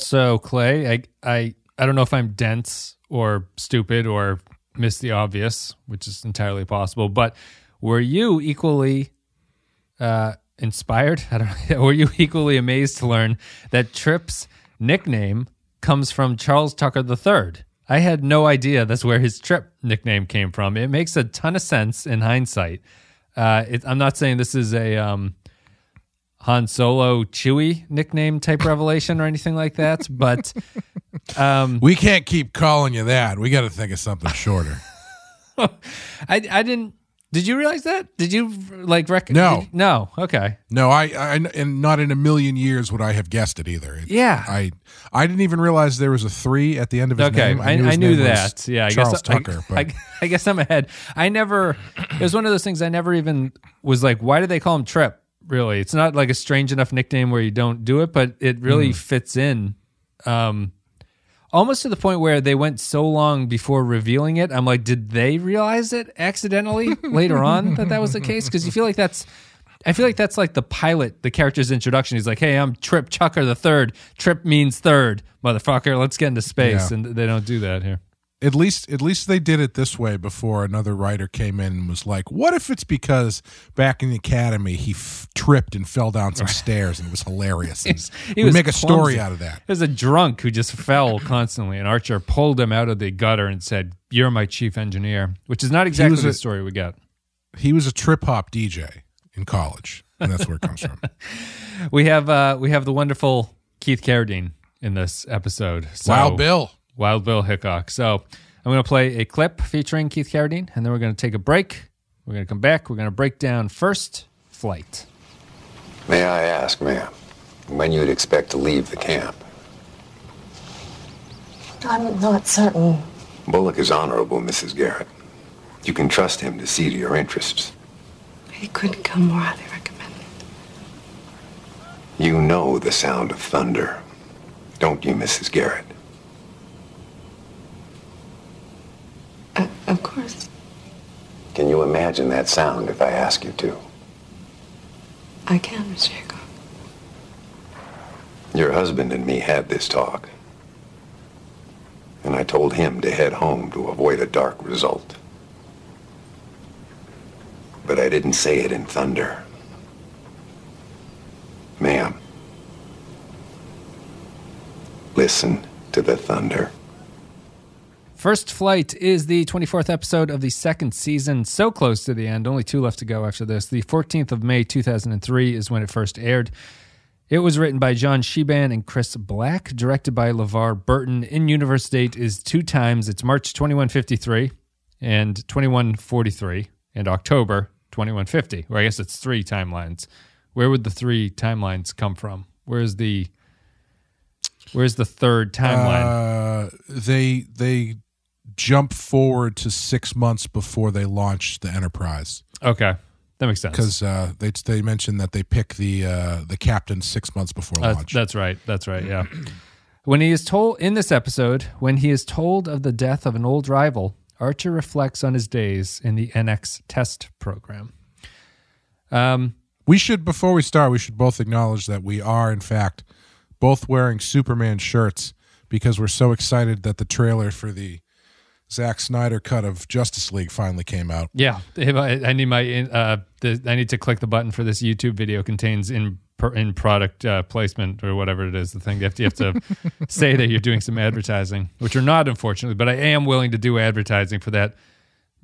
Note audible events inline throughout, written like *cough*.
So Clay, I I I don't know if I'm dense or stupid or miss the obvious, which is entirely possible. But were you equally uh, inspired? *laughs* I don't. know. Were you equally amazed to learn that Trip's nickname comes from Charles Tucker III? I had no idea that's where his Trip nickname came from. It makes a ton of sense in hindsight. Uh, it, I'm not saying this is a um, Han Solo Chewie nickname type revelation or anything like that, but *laughs* um, We can't keep calling you that. We got to think of something shorter. *laughs* I I didn't. Did you realize that? Did you like rec- No. did- no. Okay. No, I, I, and not in a million years would I have guessed it either. It- Yeah. I, I didn't even realize there was a three at the end of his Okay, name. I, I knew name was that. Yeah, I Charles guess Tucker. *laughs* I, but I, I guess I'm ahead. I never. It was one of those things. I never even was like, why do they call him Trip? Really, it's not like a strange enough nickname where you don't do it, but it really fits in. Um, almost to the point where they went so long before revealing it. I'm like, did they realize it accidentally *laughs* later on that that was the case? Because you feel like that's. I feel like that's like the pilot, the character's introduction. He's like, "Hey, I'm Trip Tucker the third. Trip means third, motherfucker. Let's get into space." Yeah. And they don't do that here. At least at least they did it this way before another writer came in and was like, "What if it's because back in the academy he f- tripped and fell down some stairs and it was hilarious." And *laughs* He we was make a story out of that. There's a drunk who just fell constantly, and Archer pulled him out of the gutter and said, "You're my chief engineer," which is not exactly the a- story we get. He was a trip hop DJ in college, and that's where it comes from. *laughs* We have uh, we have the wonderful Keith Carradine in this episode. So, Wild Bill. Wild Bill Hickok. So I'm going to play a clip featuring Keith Carradine, and then we're going to take a break. We're going to come back. We're going to break down first flight. May I ask, ma'am, when you'd expect to leave the camp? I'm not certain. Bullock is honorable, Mrs. Garrett. You can trust him to see to your interests. He couldn't come more highly recommended. You know the sound of thunder, don't you, Mrs. Garrett? Uh, of course, Can you imagine that sound if I ask you to? I can, Mr. Hickok. Your husband and me had this talk. And I told him to head home to avoid a dark result. But I didn't say it in thunder. Ma'am, listen to the thunder. First Flight is the 24th episode of the second season, so close to the end. Only two left to go after this. The 14th of May, 2003 is when it first aired. It was written by John Shiban and Chris Black, directed by LeVar Burton. In universe date is two times. It's March 2153 and 2143 and October 2150. Or I guess it's three timelines. Where would the three timelines come from? Where's the Where's the third timeline? Uh, they they jump forward to six months before they launch the Enterprise okay. That makes sense. because uh, they they mentioned that they pick the uh, the captain six months before Uh, launch. that's right. That's right. Yeah. when he is told in this episode, when he is told of the death of an old rival, Archer reflects on his days in the NX test program. Um, We should before we start, we should both acknowledge that we are in fact both wearing Superman shirts because we're so excited that the trailer for the Zack Snyder cut of Justice League finally came out. yeah, I, need my uh, the, I need to click the button for this YouTube video contains in per- in product uh, placement or whatever it is. The thing you have to, you have to *laughs* say that you're doing some advertising, which you're not, unfortunately. But I am willing to do advertising for that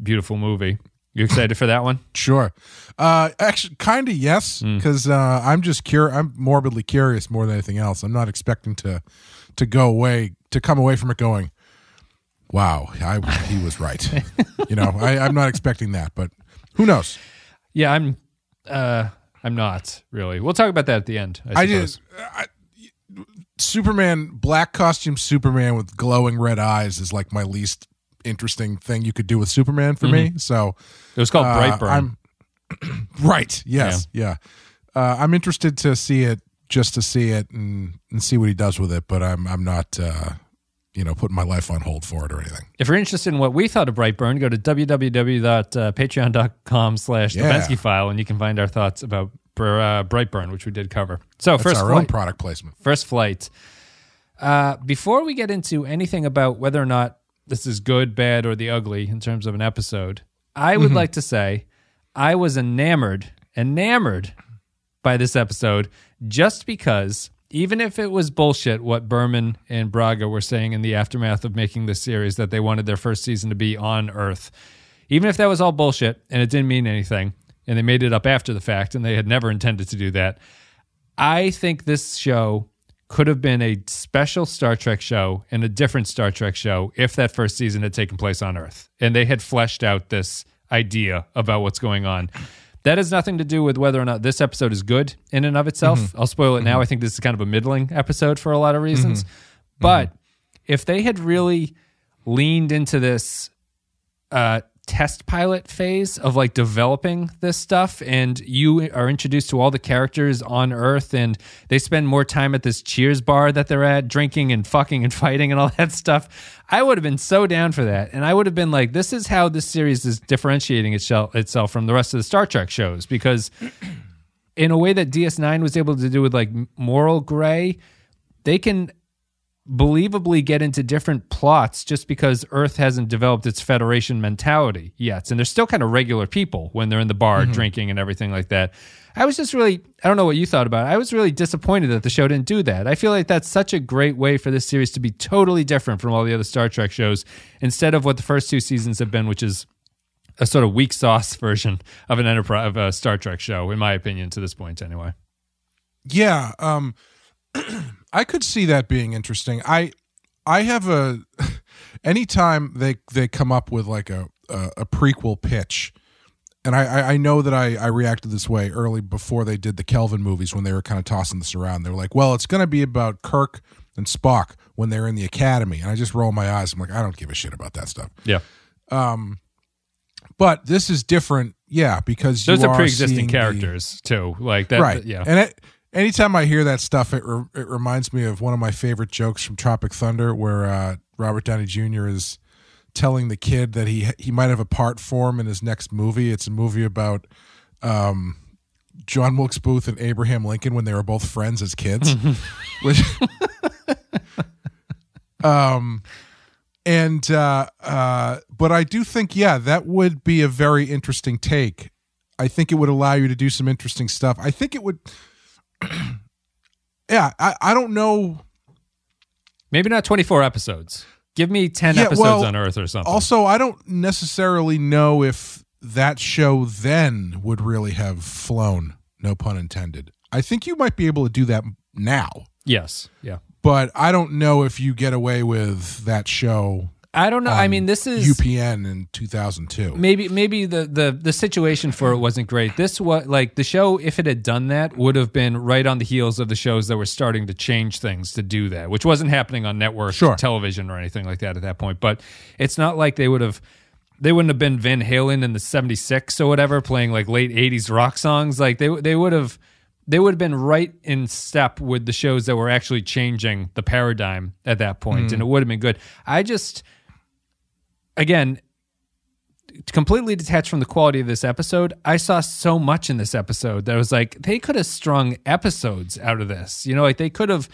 beautiful movie. You excited for that one? *laughs* Sure. Uh, actually, kind of yes, because uh, I'm just cur. I'm morbidly curious more than anything else. I'm not expecting to to go away to come away from it going, "Wow, I, he was right." you know, I, I'm not expecting that, but who knows? Yeah, I'm. Uh, I'm not really. We'll talk about that at the end. I, I suppose. did. I, Superman, black costume Superman with glowing red eyes is like my least interesting thing you could do with Superman for me. So It was called uh, Brightburn. I'm *clears throat* right. Yes. Yeah. Uh, I'm interested to see it just to see it and, and see what he does with it, but I'm I'm not uh, you know putting my life on hold for it or anything. if you're interested in what we thought of Brightburn, go to www.patreon.com slash Yeah. the Pensky file and you can find our thoughts about uh, Brightburn, which we did cover. So That's first our flight, own product placement. first flight. Uh, before we get into anything about whether or not this is good, bad, or the ugly in terms of an episode, I would like to say I was enamored, enamored by this episode just because even if it was bullshit what Berman and Braga were saying in the aftermath of making this series that they wanted their first season to be on Earth, even if that was all bullshit and it didn't mean anything and they made it up after the fact and they had never intended to do that, I think this show could have been a special Star Trek show and a different Star Trek show if that first season had taken place on Earth and they had fleshed out this idea about what's going on. That has nothing to do with whether or not this episode is good in and of itself. Mm-hmm. I'll spoil it now. Mm-hmm. I think this is kind of a middling episode for a lot of reasons. Mm-hmm. But if they had really leaned into this uh, test pilot phase of like developing this stuff and you are introduced to all the characters on earth and they spend more time at this cheers bar that they're at drinking and fucking and *laughs* fighting and all that stuff. I would have been so down for that and i would have been like this is how this series is differentiating itself, itself from the rest of the star trek shows because *clears throat* in a way that ds9 was able to do with like moral gray they can believably get into different plots just because Earth hasn't developed its Federation mentality yet. And they're still kind of regular people when they're in the bar drinking and everything like that. I was just really, I don't know what you thought about it. I was really disappointed that the show didn't do that. I feel like that's such a great way for this series to be totally different from all the other Star Trek shows instead of what the first two seasons have been, which is a sort of weak sauce *laughs* version of an enterprise of a Star Trek show, in my opinion, to this point anyway. Yeah, um *clears throat* I could see that being interesting. I I have a *laughs* anytime they they come up with like a a, a prequel pitch, and I, I I know that I I reacted this way early before they did the Kelvin movies when they were kind of tossing this around. They were like, well, it's going to be about Kirk and Spock when they're in the academy, and I just roll my eyes. I'm like, I don't give a shit about that stuff. Yeah. Um, But this is different, yeah, because you Those are pre-existing seeing the- characters too. Like that right? yeah. And it, anytime I hear that stuff, it re- it reminds me of one of my favorite jokes from Tropic Thunder, where uh, Robert Downey Jr. is telling the kid that he he might have a part for him in his next movie. It's a movie about um, John Wilkes Booth and Abraham Lincoln when they were both friends as kids, *laughs* which. *laughs* um and uh uh but i do think yeah that would be a very interesting take i think it would allow you to do some interesting stuff i think it would *clears throat* yeah i i don't know Maybe not 24 episodes. Give me 10 Yeah, episodes well, on Earth or something. also i don't necessarily know if that show then would really have flown no pun intended i think you might be able to do that now yes. Yeah. but i don't know if you get away with that show I don't know. I mean, this is upn in 2002 maybe maybe the, the the situation for it wasn't great. This was like the show if it had done that would have been right on the heels of the shows that were starting to change things to do that, which wasn't happening on network Sure. television or anything like that at that point. But it's not like they would have they wouldn't have been Van Halen in the 76 or whatever playing like late 80s rock songs like they they would have they would have been right in step with the shows that were actually changing the paradigm at that point. point, and it would have been good. I just again completely detached from the quality of this episode, I saw so much in this episode that I was like, they could have strung episodes out of this. You know, like they could have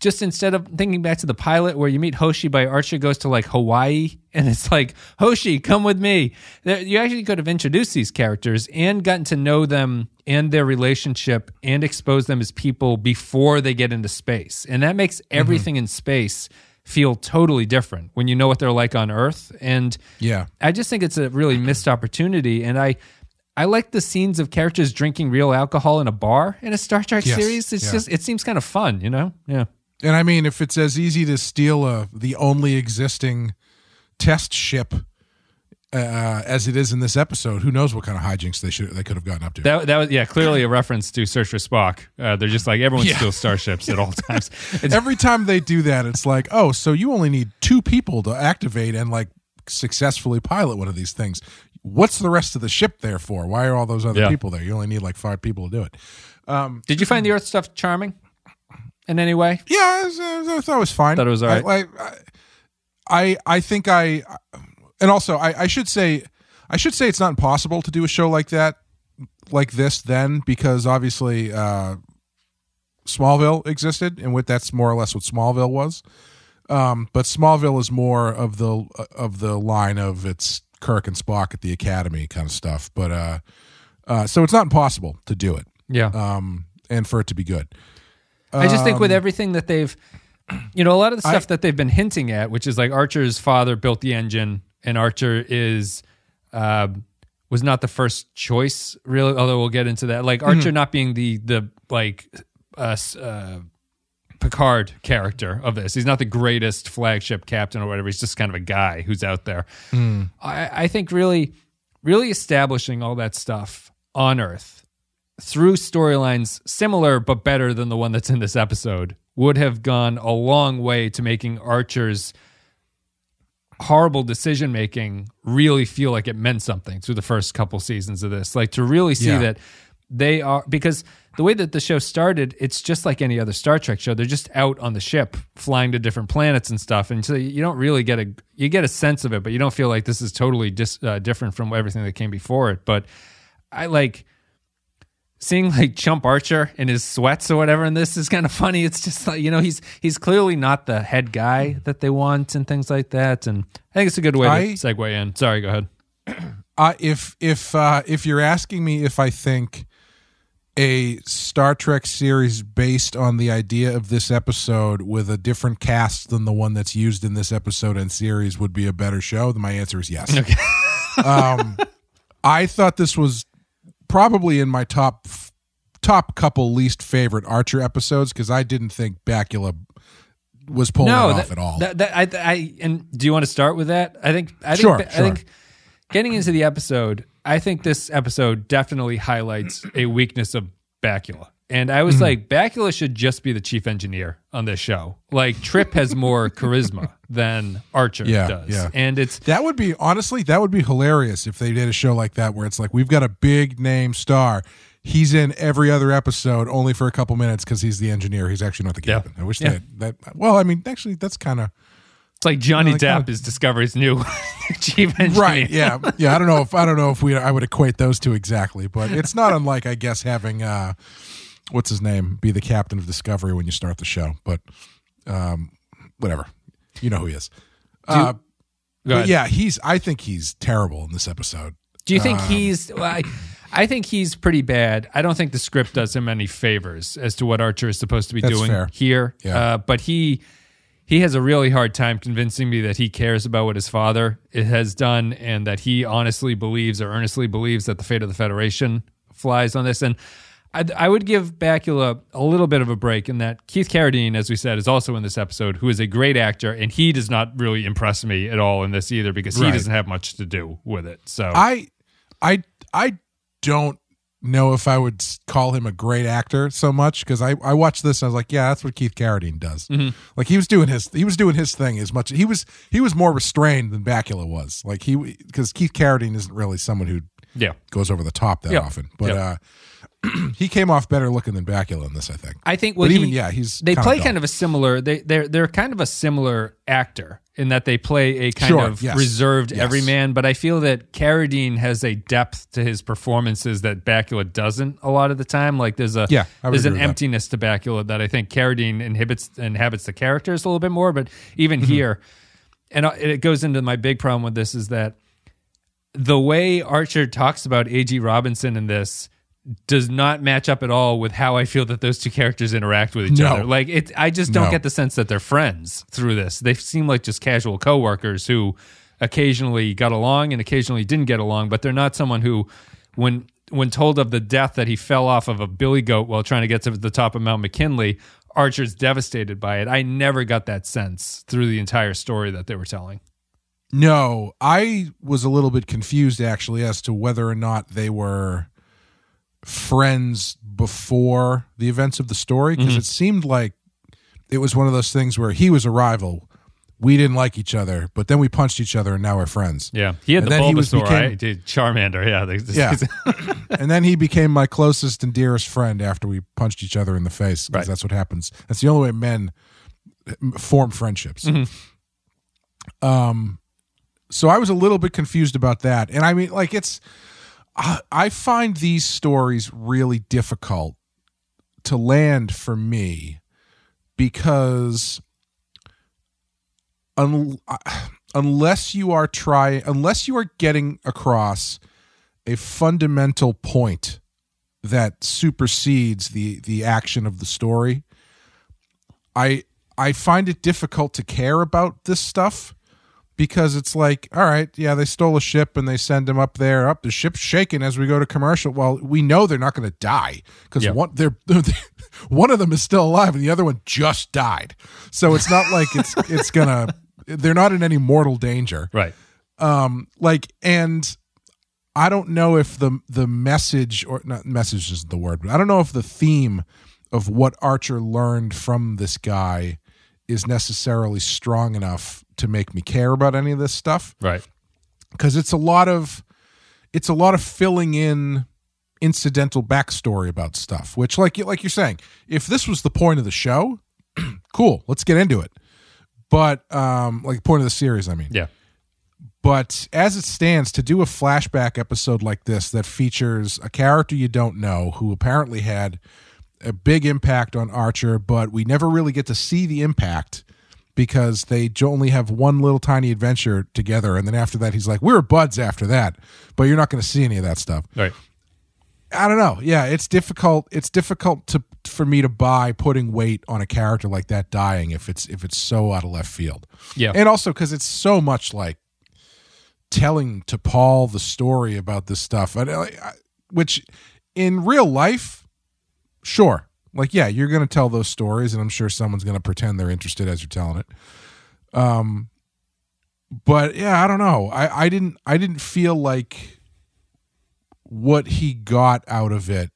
just instead of thinking back to the pilot where you meet Hoshi by Archer goes to like Hawaii *laughs* and it's like, Hoshi, come with me. You actually could have introduced these characters and gotten to know them and their relationship and expose them as people before they get into space. And that makes mm-hmm. everything in space feel totally different when you know what they're like on Earth. And yeah I just think it's a really missed opportunity, and I I like the scenes of characters drinking real alcohol in a bar in a Star Trek Yes, series. It's yeah. just it seems kind of fun, you know? Yeah. And I mean, if it's as easy to steal a the only existing test ship uh, as it is in this episode, who knows what kind of hijinks they should they could have gotten up to? That, that was yeah, clearly a reference to Search for Spock. Uh, they're just like everyone Yeah. steals starships at all *laughs* times. Every time they do that, it's like, oh, so you only need two people to activate and like successfully pilot one of these things. What's the rest of the ship there for? Why are all those other Yeah. people there? You only need like five people to do it. did you find the Earth stuff charming in any way? Yeah, it was, I thought it was fine. Thought it was all right. I, I, I, I think I, and also I, I should say, I should say it's not impossible to do a show like that, like this, then because obviously, uh, Smallville existed, and what that's more or less what Smallville was. Um, but Smallville is more of the of the line of it's Kirk and Spock at the Academy kind of stuff. But uh, uh, so it's not impossible to do it, Yeah. um, and for it to be good. I just think with Um, everything that they've, you know, a lot of the stuff that they've been hinting at, which is like Archer's father built the engine, and Archer is uh, was not the first choice, really. Although we'll get into that, like Mm-hmm. Archer not being the the like uh, uh, Picard character of this. He's not the greatest flagship captain or whatever. He's just kind of a guy who's out there. Mm. I, I think really, really establishing all that stuff on Earth through storylines similar but better than the one that's in this episode would have gone a long way to making Archer's horrible decision making really feel like it meant something through the first couple seasons of this. Like to really see Yeah. that they are because the way that the show started, it's just like any other Star Trek show. They're just out on the ship flying to different planets and stuff, and so you don't really get a you get a sense of it, but you don't feel like this is totally dis, uh, different from everything that came before it. But I like seeing like Chump Archer in his sweats or whatever, and this is kind of funny. It's just like you know he's he's clearly not the head guy that they want and things like that. And I think it's a good way I- to segue in. Sorry, go ahead. *clears throat* Uh, if if uh, if you're asking me if I think a Star Trek series based on the idea of this episode with a different cast than the one that's used in this episode and series would be a better show, then my answer is yes. um, I thought this was probably in my top top couple least favorite Archer episodes because I didn't think Bakula was pulling it off that, at all. That, that, I, I, and do you want to start with that? I think, I think, Sure, I sure. think getting into the episode, I think this episode definitely highlights a weakness of Bakula. And I Mm-hmm. was like, Bakula should just be the chief engineer on this show. Like Trip has more *laughs* charisma than Archer Yeah, does. yeah. And it's That would be honestly, that would be hilarious if they did a show like that where it's like we've got a big name star. He's in every other episode only for a couple minutes because he's the engineer. He's actually not the Yeah. captain. I wish Yeah. that that. Well, I mean, actually, that's kind of it's like Johnny Like, Depp is Discovery's new *laughs* chief engineer. right. Yeah, yeah. I don't know if I don't know if we I would equate those two exactly, but it's not *laughs* unlike I guess having uh, what's his name be the captain of Discovery when you start the show. But um, whatever, you know who he is. Uh, yeah, he's. I think he's terrible in this episode. Do you think Um, he's? Well, I, I think he's pretty bad. I don't think the script does him any favors as to what Archer is supposed to be doing fair. here. Yeah. Uh, but he he has a really hard time convincing me that he cares about what his father has done and that he honestly believes or earnestly believes that the fate of the Federation flies on this. And I, I would give Bakula a little bit of a break in that Keith Carradine, as we said, is also in this episode, who is a great actor, and he does not really impress me at all in this either because he Right. doesn't have much to do with it. So I, I, I don't know if I would s- call him a great actor so much because I, I watched this and I was like, yeah, that's what Keith Carradine does. Mm-hmm. Like he was doing his he was doing his thing as much. He was he was more restrained than Bakula was. Like he because Keith Carradine isn't really someone who yeah. goes over the top that often. But uh, *clears throat* he came off better looking than Bakula in this. I think. I think. Well, But he- even yeah, he's they play dull. kind of a similar. They they're they're kind of a similar actor in that they play a kind Sure, of yes. reserved Yes. everyman. But I feel that Carradine has a depth to his performances that Bakula doesn't a lot of the time. Like there's a Yeah, there's an with that. emptiness to Bakula that I think Carradine inhibits inhabits the characters a little bit more. But even Mm-hmm. here, and it goes into my big problem with this is that the way Archer talks about A.G. Robinson in this does not match up at all with how I feel that those two characters interact with each No. other. Like it, I just don't No. get the sense that they're friends through this. They seem like just casual coworkers who occasionally got along and occasionally didn't get along, but they're not someone who, when when told of the death that he fell off of a billy goat while trying to get to the top of Mount McKinley, Archer's devastated by it. I never got that sense through the entire story that they were telling. No, I was a little bit confused actually as to whether or not they were friends before the events of the story because Mm-hmm. it seemed like it was one of those things where he was a rival. We didn't like each other, but then we punched each other and now we're friends. Yeah, he had And the then he was Bulbasaur, became- right? Dude, Charmander. Yeah, they- Yeah. *laughs* *laughs* and then he became my closest and dearest friend after we punched each other in the face because Right. that's what happens. That's the only way men form friendships. Mm-hmm. Um, so I was a little bit confused about that, and I mean, like it's, I, find these stories really difficult to land for me because un, uh, unless you are trying unless you are getting across a fundamental point that supersedes the the action of the story i i find it difficult to care about this stuff because it's like all right yeah they stole a ship and they send him up there up the ship's shaking as we go to commercial well we know they're not going to die because Yeah. one *laughs* they're one of them is still alive and the other one just died so it's not like it's *laughs* it's gonna they're not in any mortal danger Right. um like and i don't know if the the message or not message isn't the word but i don't know if the theme of what archer learned from this guy is necessarily strong enough to make me care about any of this stuff Right. because it's a lot of it's a lot of filling in incidental backstory about stuff which like you like you're saying if this was the point of the show *clears throat* cool let's get into it but um like point of the series i mean Yeah. but as it stands to do a flashback episode like this that features a character you don't know who apparently had a big impact on archer but we never really get to see the impact because they only have one little tiny adventure together and then after that he's like we are buds after that but you're not going to see any of that stuff Right. I don't know. Yeah, it's difficult. It's difficult to for me to buy putting weight on a character like that dying if it's if it's so out of left field. Yeah. and also because it's so much like telling T'Pol the story about this stuff, uh, which in real life, sure, like yeah, you're going to tell those stories, and I'm sure someone's going to pretend they're interested as you're telling it. Um, but yeah, I don't know. I I didn't I didn't feel like what he got out of it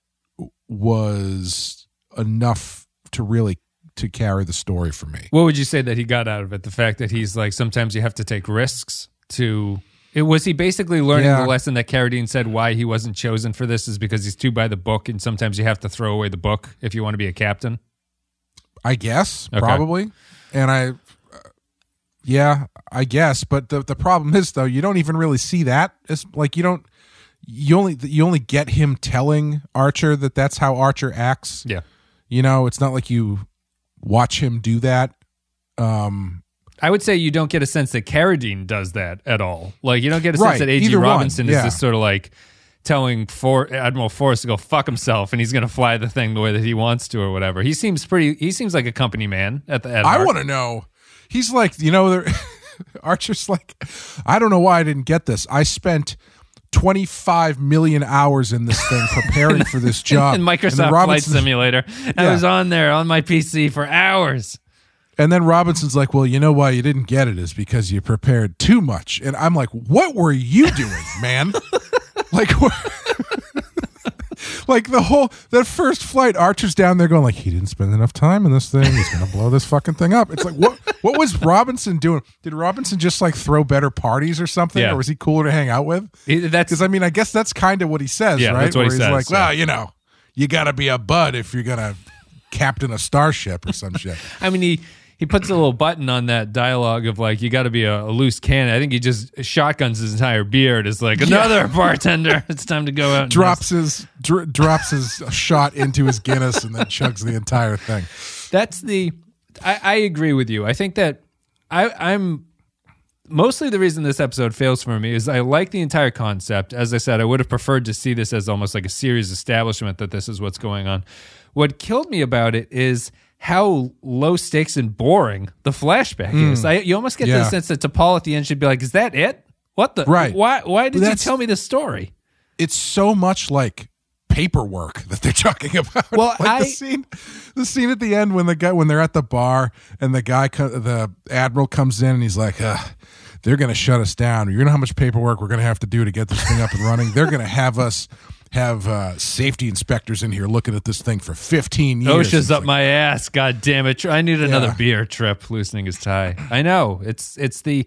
was enough to really to carry the story for me. What would you say that he got out of it? The fact that he's like sometimes you have to take risks to. It, was he basically learning Yeah. the lesson that Carradine said why he wasn't chosen for this is because he's too by the book, and sometimes you have to throw away the book if you want to be a captain. I guess Okay. probably, and I, uh, yeah, I guess. But the the problem is though, you don't even really see that. It's like you don't. You only you only get him telling Archer that that's how Archer acts. Yeah, You know, it's not like you watch him do that. Um, I would say you don't get a sense that Carradine does that at all. Like you don't get a Right, sense that A.G. Robinson yeah. is just sort of like telling for Admiral Forrest to go fuck himself, and he's going to fly the thing the way that he wants to, or whatever. He seems pretty. He seems like a company man at the. At I want to know. He's like, you know, *laughs* Archer's like, I don't know why I didn't get this. I spent 25 million hours in this thing *laughs* preparing for this job. in And Microsoft Flight Simulator. I was on there on my PC for hours. And then Robinson's like, well, you know why you didn't get it is because you prepared too much. And I'm like, what were you doing, *laughs* man? like, *laughs* like the whole that first flight, Archer's down there going like, he didn't spend enough time in this thing. He's gonna blow this fucking thing up. It's like, what? What was Robinson doing? Did Robinson just like throw better parties or something, Yeah. or was he cooler to hang out with? It- that's Because I mean, I guess that's kind of what he says, Yeah, right? that's what he Where he's says, like, well, you know, you got to be a bud if you're gonna captain a starship or some shit. *laughs* I mean, he he puts a little button on that dialogue of like, you got to be a, a loose cannon. I think he just shotguns his entire beard. Is like another bartender. *laughs* It's time to go out. Drops his dr- drops his shot into his Guinness and then chugs the entire thing. That's the. I, I agree with you. I think that I, I'm mostly the reason this episode fails for me is I like the entire concept. As I said, I would have preferred to see this as almost like a series establishment that this is what's going on. What killed me about it is how low stakes and boring the flashback is. I, you almost get the Hmm. Sense that T'Pol at the end should be like, "Is that it? What the? Right. Why? Why did you tell me this story?" It's so much like paperwork *laughs* that they're talking about. Well, *laughs* like I- the scene, the scene at the end when the guy when they're at the bar and the guy, the admiral comes in and he's like, uh, "They're going to shut us down. You know how much paperwork we're going to have to do to get this thing up and running. They're going to have us." Have uh, safety inspectors in here looking at this thing for 15 years. OSHA's up like, my ass. God damn it! I need another Yeah. beer. Trip loosening his tie. I know it's it's the.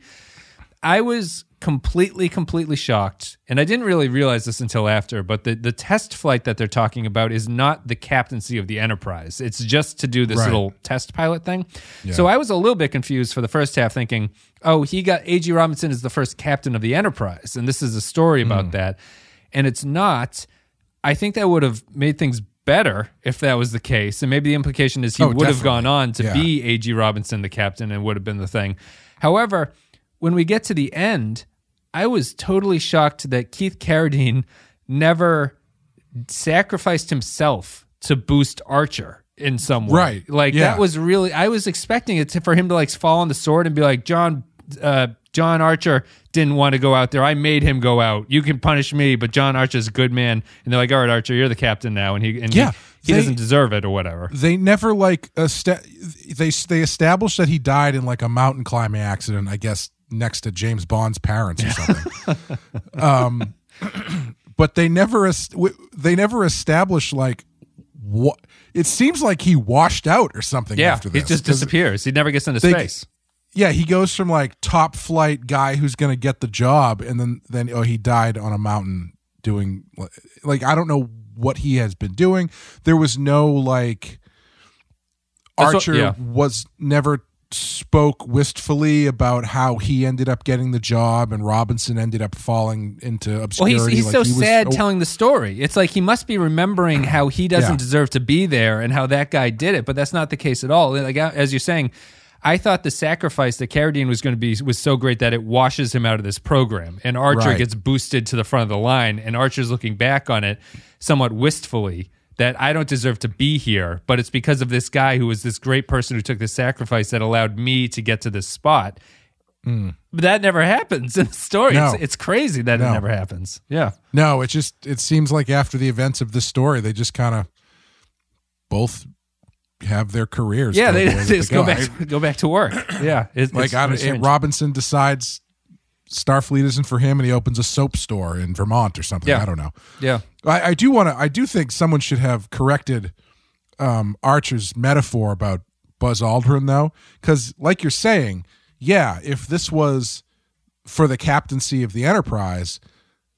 I was completely completely shocked, and I didn't really realize this until after. But the the test flight that they're talking about is not the captaincy of the Enterprise. It's just to do this Right. little test pilot thing. So I was a little bit confused for the first half, thinking, "Oh, he got A.G. Robinson is the first captain of the Enterprise, and this is a story about that." And it's not. I think that would have made things better if that was the case. And maybe the implication is he Oh, would have gone on to Yeah. be A.G. Robinson, the captain, and would have been the thing. However, when we get to the end, I was totally shocked that Keith Carradine never sacrificed himself to boost Archer in some way. Right. Like Yeah. that was really I was expecting it to, for him to like fall on the sword and be like John uh John Archer didn't want to go out there. I made him go out. You can punish me, but John Archer's a good man. And they're like, "All right, Archer, you're the captain now." And he and Yeah, he, he they- doesn't deserve it or whatever. they never like esta- they they established that he died in like a mountain climbing accident i guess next to james bond's parents or something *laughs* um *clears throat* but they never they never established like what it seems like he washed out or something Yeah, after he just disappears. He never gets into they- space. Yeah he goes from like top flight guy who's gonna get the job and then then oh he died on a mountain doing like i don't know what he has been doing there was no like That's what- archer yeah. was never spoke wistfully about how he ended up getting the job and robinson ended up falling into Well, obscurity he's, he's Like, so he was- sad oh, telling the story. It's like he must be remembering how he doesn't Yeah. deserve to be there and how that guy did it, but that's not the case at all. Like as you're saying, I thought the sacrifice that Carradine was going to be was so great that it washes him out of this program, and Archer Right. gets boosted to the front of the line, and Archer's looking back on it somewhat wistfully. That I don't deserve to be here, but it's because of this guy who was this great person who took the sacrifice that allowed me to get to this spot. Hmm. But that never happens in the story. No. It's, it's crazy that it never happens. Yeah. no it just it seems like after the events of this story they just kind of both have their careers Yeah, they, the way *laughs* that they just go go. back go back to work. *coughs* Yeah, it, like it's I very. Robinson decides Starfleet isn't for him, and he opens a soap store in Vermont or something. Yeah. I don't know. yeah, I, I do want to. I do think someone should have corrected um, Archer's metaphor about Buzz Aldrin, though, because like you're saying, yeah, if this was for the captaincy of the Enterprise,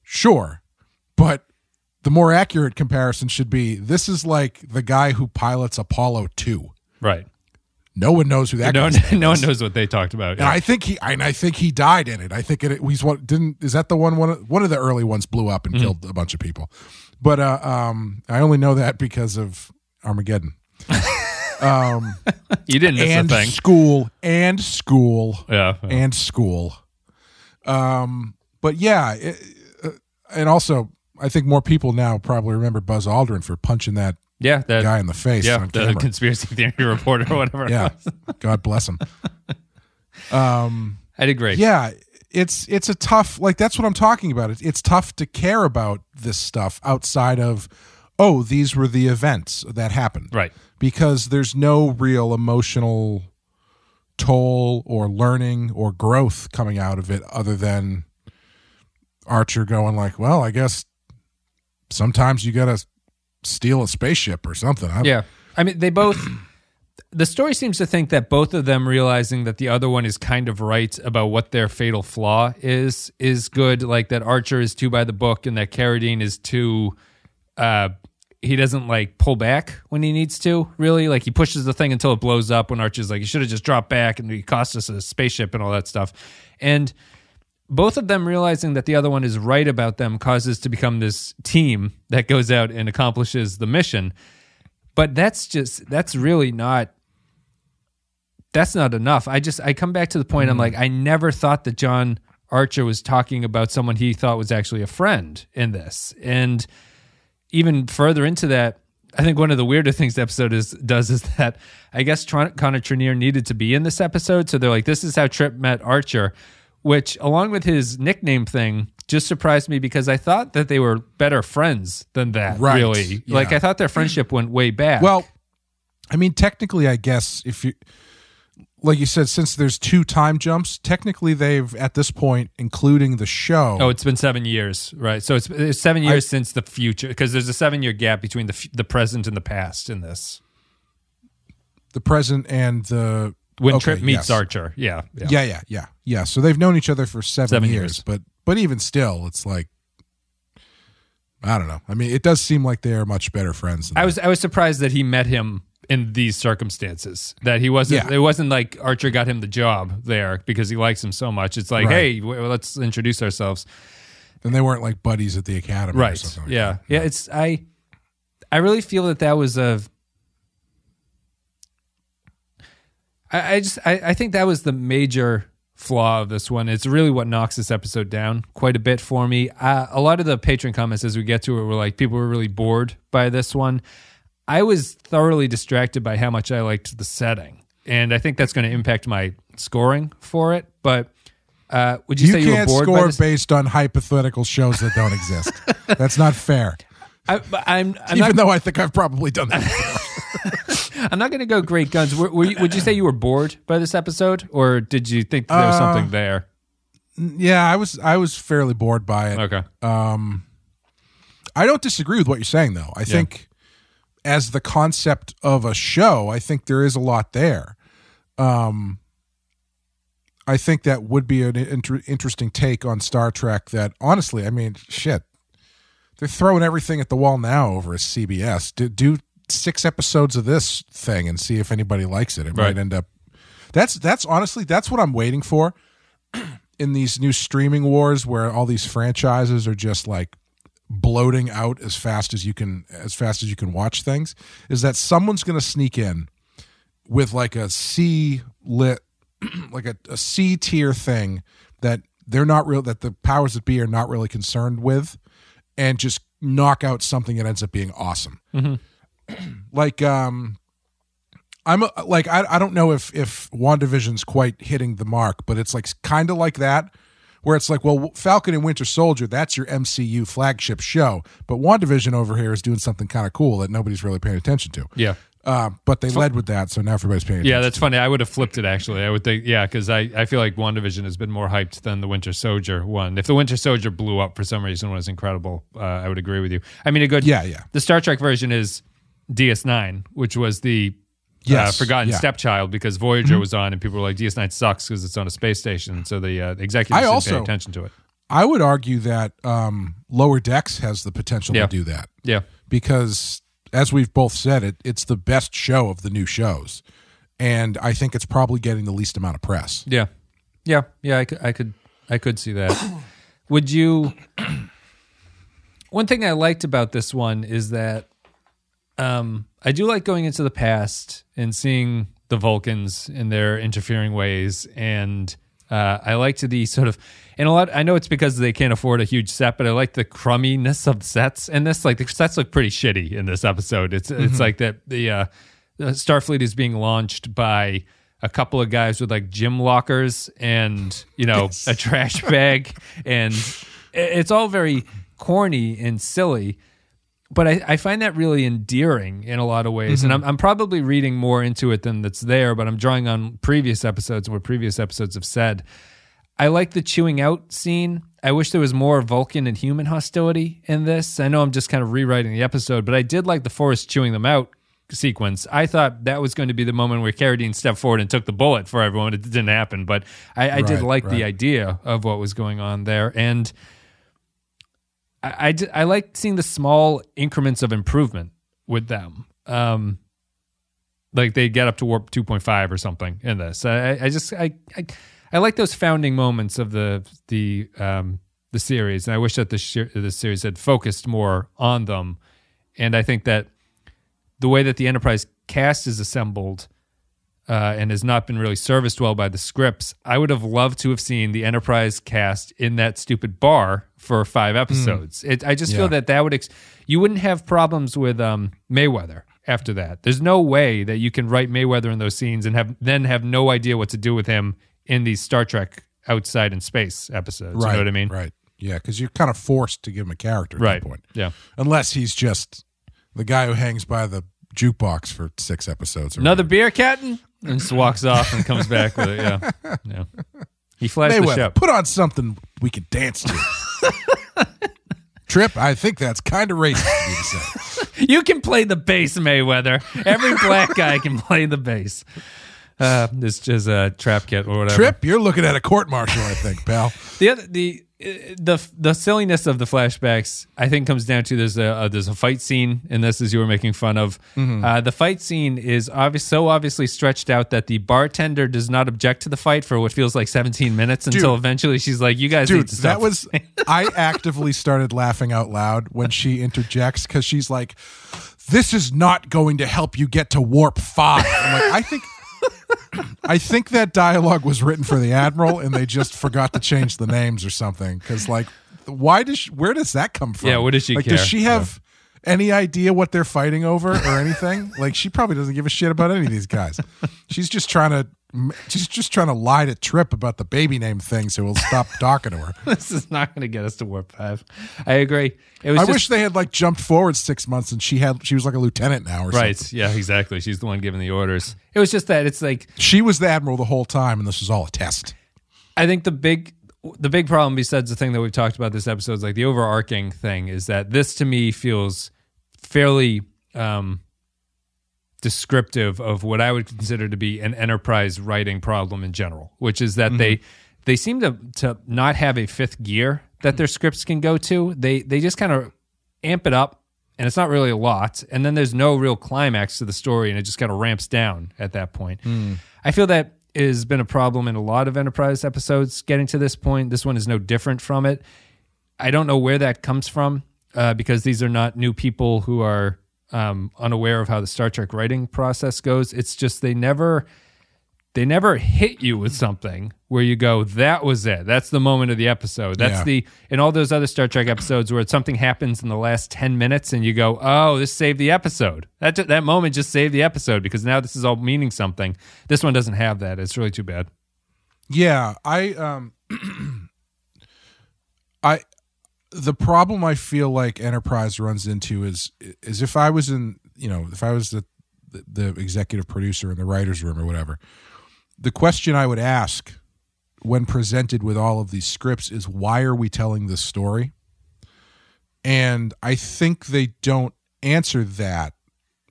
sure, but the more accurate comparison should be this is like the guy who pilots Apollo two. right. No one knows who that. No, guy's *laughs* no one knows what they talked about. And Yeah. I think he and I think he died in it. I think it he's what didn't is that the one one of, one of the early ones blew up and Mm-hmm. killed a bunch of people. But uh, um I only know that because of Armageddon. *laughs* you didn't miss and a thing. school and school Yeah, yeah. and school. Um but yeah, it, uh, and also I think more people now probably remember Buzz Aldrin for punching that yeah, that, guy in the face yeah, on the camera. conspiracy theory reporter or whatever. yeah. *laughs* God bless him. Um, I did great. yeah it's it's a tough like that's what i'm talking about it, it's tough to care about this stuff outside of oh these were the events that happened Right. because there's no real emotional toll or learning or growth coming out of it other than archer going like well i guess sometimes you gotta steal a spaceship or something I, Yeah. I mean, they both. The story seems to think that both of them realizing that the other one is kind of right about what their fatal flaw is is good. Like that Archer is too by the book, and that Carradine is too. Uh, he doesn't like pull back when he needs to. Really, like he pushes the thing until it blows up. When Archer's like, "You should have just dropped back," and he cost us a spaceship and all that stuff. And both of them realizing that the other one is right about them causes to become this team that goes out and accomplishes the mission. But that's just that's really not that's not enough. I just i come back to the point i'm mm-hmm. like i never thought that john archer was talking about someone he thought was actually a friend in this. And even further into that i think one of the weirder things the episode is does is that i guess Tron- Connor Trinneer needed to be in this episode. So they're like this is how trip met archer which along with his nickname thing just surprised me because i thought that they were better friends than that Right. really like i thought their friendship went way back Well, I mean, technically, I guess if you, like you said, since there's two time jumps, technically they've at this point, including the show. Oh, it's been seven years, right? So it's, it's seven years since the future, because there's a seven year gap between the the present and the past in this. the present and the When okay, Trip meets yes. Archer, yeah, yeah, Yeah, yeah, yeah, yeah. So they've known each other for seven, Seven years, years. but but even still, it's like I don't know. I mean, it does seem like they are much better friends. Than I was I was surprised that he met him in these circumstances. That he wasn't. Yeah. It wasn't like Archer got him the job there because he likes him so much. It's like, Right. hey, w- let's introduce ourselves. and they weren't like buddies at the academy, or right something like yeah that. yeah it's i I really feel that that was a. I, I just I, I think that was the major flaw of this one. It's really what knocks this episode down quite a bit for me. Uh, a lot of the patron comments as we get to it were like people were really bored by this one. I was thoroughly distracted by how much I liked the setting, and I think that's going to impact my scoring for it. But uh, would you, You say you were can't score based on hypothetical shows that don't exist. *laughs* That's not fair. I, I'm, I'm Even not, though I think I've probably done that. *laughs* I'm not going to go great guns. Were, were you, would you say you were bored by this episode, or did you think there was Uh, something there? yeah, I was I was fairly bored by it. Okay. I don't disagree with what you're saying though. I think as the concept of a show, I think there is a lot there. Um I think that would be an inter- interesting take on Star Trek that honestly, I mean, shit. They're throwing everything at the wall now over at CBS. Do, do six episodes of this thing and see if anybody likes it. It Right. might end up That's that's honestly that's what I'm waiting for *clears throat* in these new streaming wars where all these franchises are just like bloating out as fast as you can as fast as you can watch things is that someone's going to sneak in with like a C lit *clears throat* like a, a C tier thing that they're not real that the powers that be are not really concerned with and just knock out something that ends up being awesome. Mm-hmm. *clears throat* like um I'm a, like I I don't know if if WandaVision's quite hitting the mark, but it's like kind of like that where it's like, well, Falcon and Winter Soldier, that's your MCU flagship show, but WandaVision over here is doing something kind of cool that nobody's really paying attention to. Yeah. Uh, but they led with that, so now everybody's paying attention. Yeah, that's funny. I would have flipped it actually. I would think, yeah, because I, I feel like WandaVision has been more hyped than the Winter Soldier one. If the Winter Soldier blew up for some reason was incredible, uh, I would agree with you. I mean, a good Yeah, yeah. The Star Trek version is DS9, which was the uh, forgotten yeah. Mm-hmm. stepchild because Voyager was on, and people were like, DS9 sucks because it's on a space station. So the uh, executives I didn't also- pay attention to it. I would argue that um, Lower Decks has the potential Yeah. to do that Yeah, because, as we've both said, it it's the best show of the new shows, and I think it's probably getting the least amount of press. yeah, yeah, yeah. I could, I could, I could see that. Would you? *clears throat* One thing I liked about this one is that um, I do like going into the past and seeing the Vulcans in their interfering ways, and uh, I liked the sort of and a lot. I know it's because they can't afford a huge set, but I like the crumminess of sets in this. Like the sets look pretty shitty in this episode. It's it's like that the, uh, Starfleet is being launched by a couple of guys with like gym lockers and you know a trash bag, and *laughs* it's all very corny and silly but I, I find that really endearing in a lot of ways. And mm-hmm. I'm, I'm probably reading more into it than that's there, but I'm drawing on previous episodes and what previous episodes have said. I like the chewing out scene. I wish there was more Vulcan and human hostility in this. I know I'm just kind of rewriting the episode, but I did like the Forrest chewing them out sequence. I thought that was going to be the moment where Carradine stepped forward and took the bullet for everyone. It didn't happen, but I, I did like right. the idea of what was going on there. And I, I, I like seeing the small increments of improvement with them. Um, like they get up to warp 2.5 or something in this. I, I just I, I I like those founding moments of the the um, the series, and I wish that the sh- the series had focused more on them. And I think that the way that the Enterprise cast is assembled uh, and has not been really serviced well by the scripts. I would have loved to have seen the Enterprise cast in that stupid bar for five episodes. It, I just Yeah. feel that that would ex- you wouldn't have problems with um, Mayweather after that. There's no way that you can write Mayweather in those scenes and have then have no idea what to do with him in these Star Trek outside in space episodes. right. You know what I mean? Right. Yeah, because you're kind of forced to give him a character at Right. that point. Yeah. Unless he's just the guy who hangs by the jukebox for six episodes. Or Another beer, Captain, and just walks off and comes back with it. Yeah. *laughs* Yeah. He flies the Mayweather, ship. put on something we can dance to. *laughs* Trip, I think that's kind of racist of to say. *laughs* You can play the bass, Mayweather. Every black guy can play the bass. Uh, it's just a trap kit or whatever. Trip, you're looking at a court martial, I think, pal. *laughs* The other the the the silliness of the flashbacks, I think, comes down to there's a uh, there's a fight scene in this, as you were making fun of. Mm-hmm. Uh, the fight scene is obvious, so obviously stretched out that the bartender does not object to the fight for what feels like 17 minutes until eventually she's like, "You guys need Dude, to stop." that was I *laughs* actively started laughing out loud when she interjects because she's like, this is not going to help you get to warp five. I'm like, I think. *laughs* I think that dialogue was written for the admiral, and they just forgot to change the names or something. Because, like, why does she, where does that come from? Yeah, what does she like? care? Does she have any idea what they're fighting over or anything? *laughs* like, she probably doesn't give a shit about any of these guys. She's just trying to, she's just trying to lie to Trip about the baby name thing, so we'll stop *laughs* talking to her. this is not going to get us to warp five. I agree. It was I just, wish they had like jumped forward six months and she had she was like a lieutenant now or right. something. Yeah, exactly. She's the one giving the orders. It was just that it's like She was the admiral the whole time, and this was all a test. I think the big the big problem besides the thing that we've talked about this episode is like the overarching thing is that this to me feels fairly um descriptive of what I would consider to be an enterprise writing problem in general, which is that they mm-hmm. they seem to to not have a fifth gear that their mm-hmm. scripts can go to. They they just kind of amp it up and it's not really a lot and then there's no real climax to the story and it just kind of ramps down at that point. Mm. I feel that has been a problem in a lot of enterprise episodes getting to this point. This one is no different from it. I don't know where that comes from uh, because these are not new people who are um, unaware of how the Star Trek writing process goes. It's just they never they never hit you with something where you go, that was it. That's the moment of the episode. That's Yeah. the in all those other Star Trek episodes where something happens in the last ten minutes and you go, oh, this saved the episode. That that moment just saved the episode because now this is all meaning something. This one doesn't have that. It's really too bad. Yeah, I um *clears throat* I the problem I feel like Enterprise runs into is is if I was in, you know, if I was the the, executive producer in the writers room or whatever, the question I would ask when presented with all of these scripts is why are we telling this story? And I think they don't answer that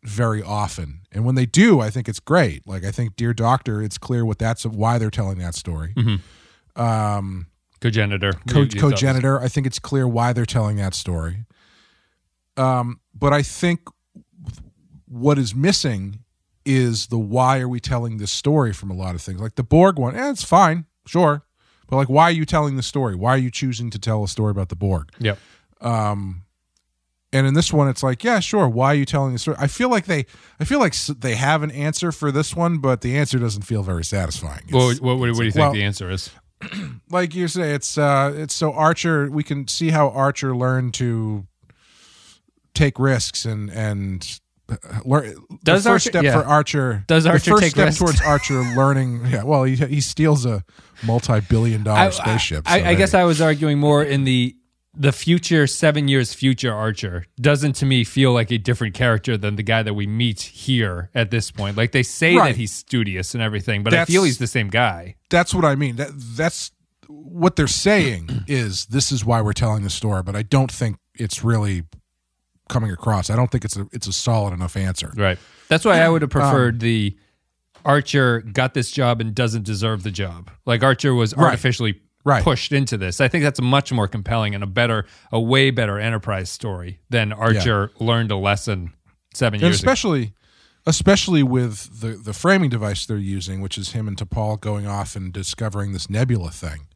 very often. And when they do, I think it's great. Like I think Dear Doctor, it's clear what that's why they're telling that story. Um Cogenitor. co- You- you thought cogenitor, I think it's clear why they're telling that story. Um, but I think what is missing is the why are we telling this story from a lot of things. Like the Borg one, eh, it's fine, sure. But like why are you telling the story? Why are you choosing to tell a story about the Borg? Yep. And in this one, it's like, yeah, sure. Why are you telling the story? I feel like they, I feel like they have an answer for this one, but the answer doesn't feel very satisfying. What, what, what, what do you think well- the answer is? *clears throat* like you say, it's uh, it's so Archer. We can see how Archer learned to take risks and and uh, learn. Does the first Archer- step yeah. for Archer? Does Archer the first take step risks? towards Archer *laughs* learning? Yeah, well, he he steals a multi-billion-dollar spaceship. I, so I guess. I was arguing more in the the future seven years future Archer doesn't to me feel like a different character than the guy that we meet here at this point. Like they say Right. that he's studious and everything, but I feel he's the same guy. that's what I mean. That that's what they're saying *clears throat* is this is why we're telling the story, but I don't think it's really coming across. I don't think it's a it's a solid enough answer. Right. That's why I would Um, have preferred the Archer got this job and doesn't deserve the job. Like Archer was artificially Right. Pushed into this. I think that's much more compelling and a better, a way better enterprise story than Archer learned a lesson seven and years ago. especially especially with the the framing device they're using which is him and T'Pol going off and discovering this nebula thing.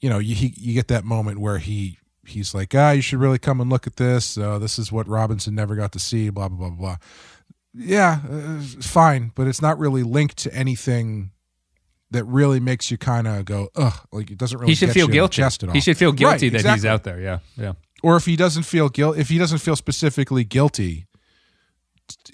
You know you he, you get that moment where he he's like ah you should really come and look at this. Uh, this is what robinson never got to see blah blah blah blah. Yeah uh, fine but it's not really linked to anything that really makes you kind of go ugh like it doesn't really he should get feel guilty. chest at all. He should feel guilty Right, that he's out there. Yeah, yeah. or if he doesn't feel guilt if he doesn't feel specifically guilty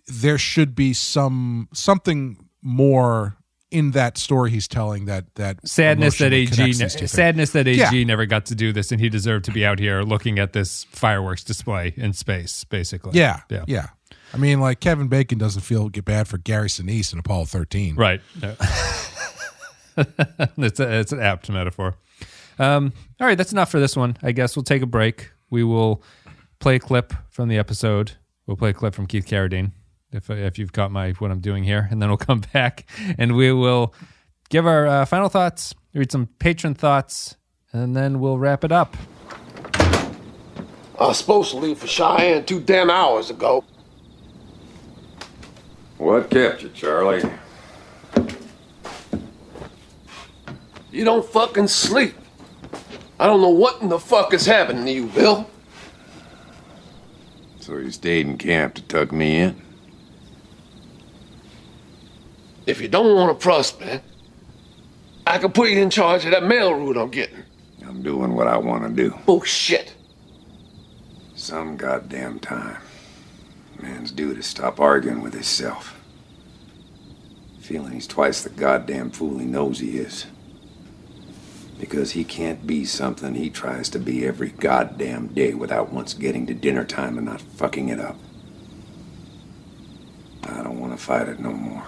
there should be some something more in that story he's telling that that Sadness that AG, ne- these two things. sadness that AG Yeah. never got to do this, and he deserved to be out here looking at this fireworks display in space, basically. yeah, yeah, yeah i mean like kevin bacon doesn't feel get bad for gary sinise in apollo 13 Right. No. *laughs* *laughs* it's, a, it's an apt metaphor. Um, all right, that's enough for this one. I guess we'll take a break. We will play a clip from the episode. We'll play a clip from Keith Carradine, if if you've caught my what I'm doing here, *laughs* and then we'll come back and we will give our uh, final thoughts, read some patron thoughts, and then we'll wrap it up. I was supposed to leave for Cheyenne two damn hours ago. What kept you, Charlie? You don't fucking sleep. I don't know what in the fuck is happening to you, Bill. So you stayed in camp to tuck me in? If you don't want to prospect, I can put you in charge of that mail route I'm getting. I'm doing what I want to do. Bullshit. Some goddamn time. Man's due to stop arguing with himself. Feeling he's twice the goddamn fool he knows he is. Because he can't be something he tries to be every goddamn day without once getting to dinner time and not fucking it up. I don't want to fight it no more.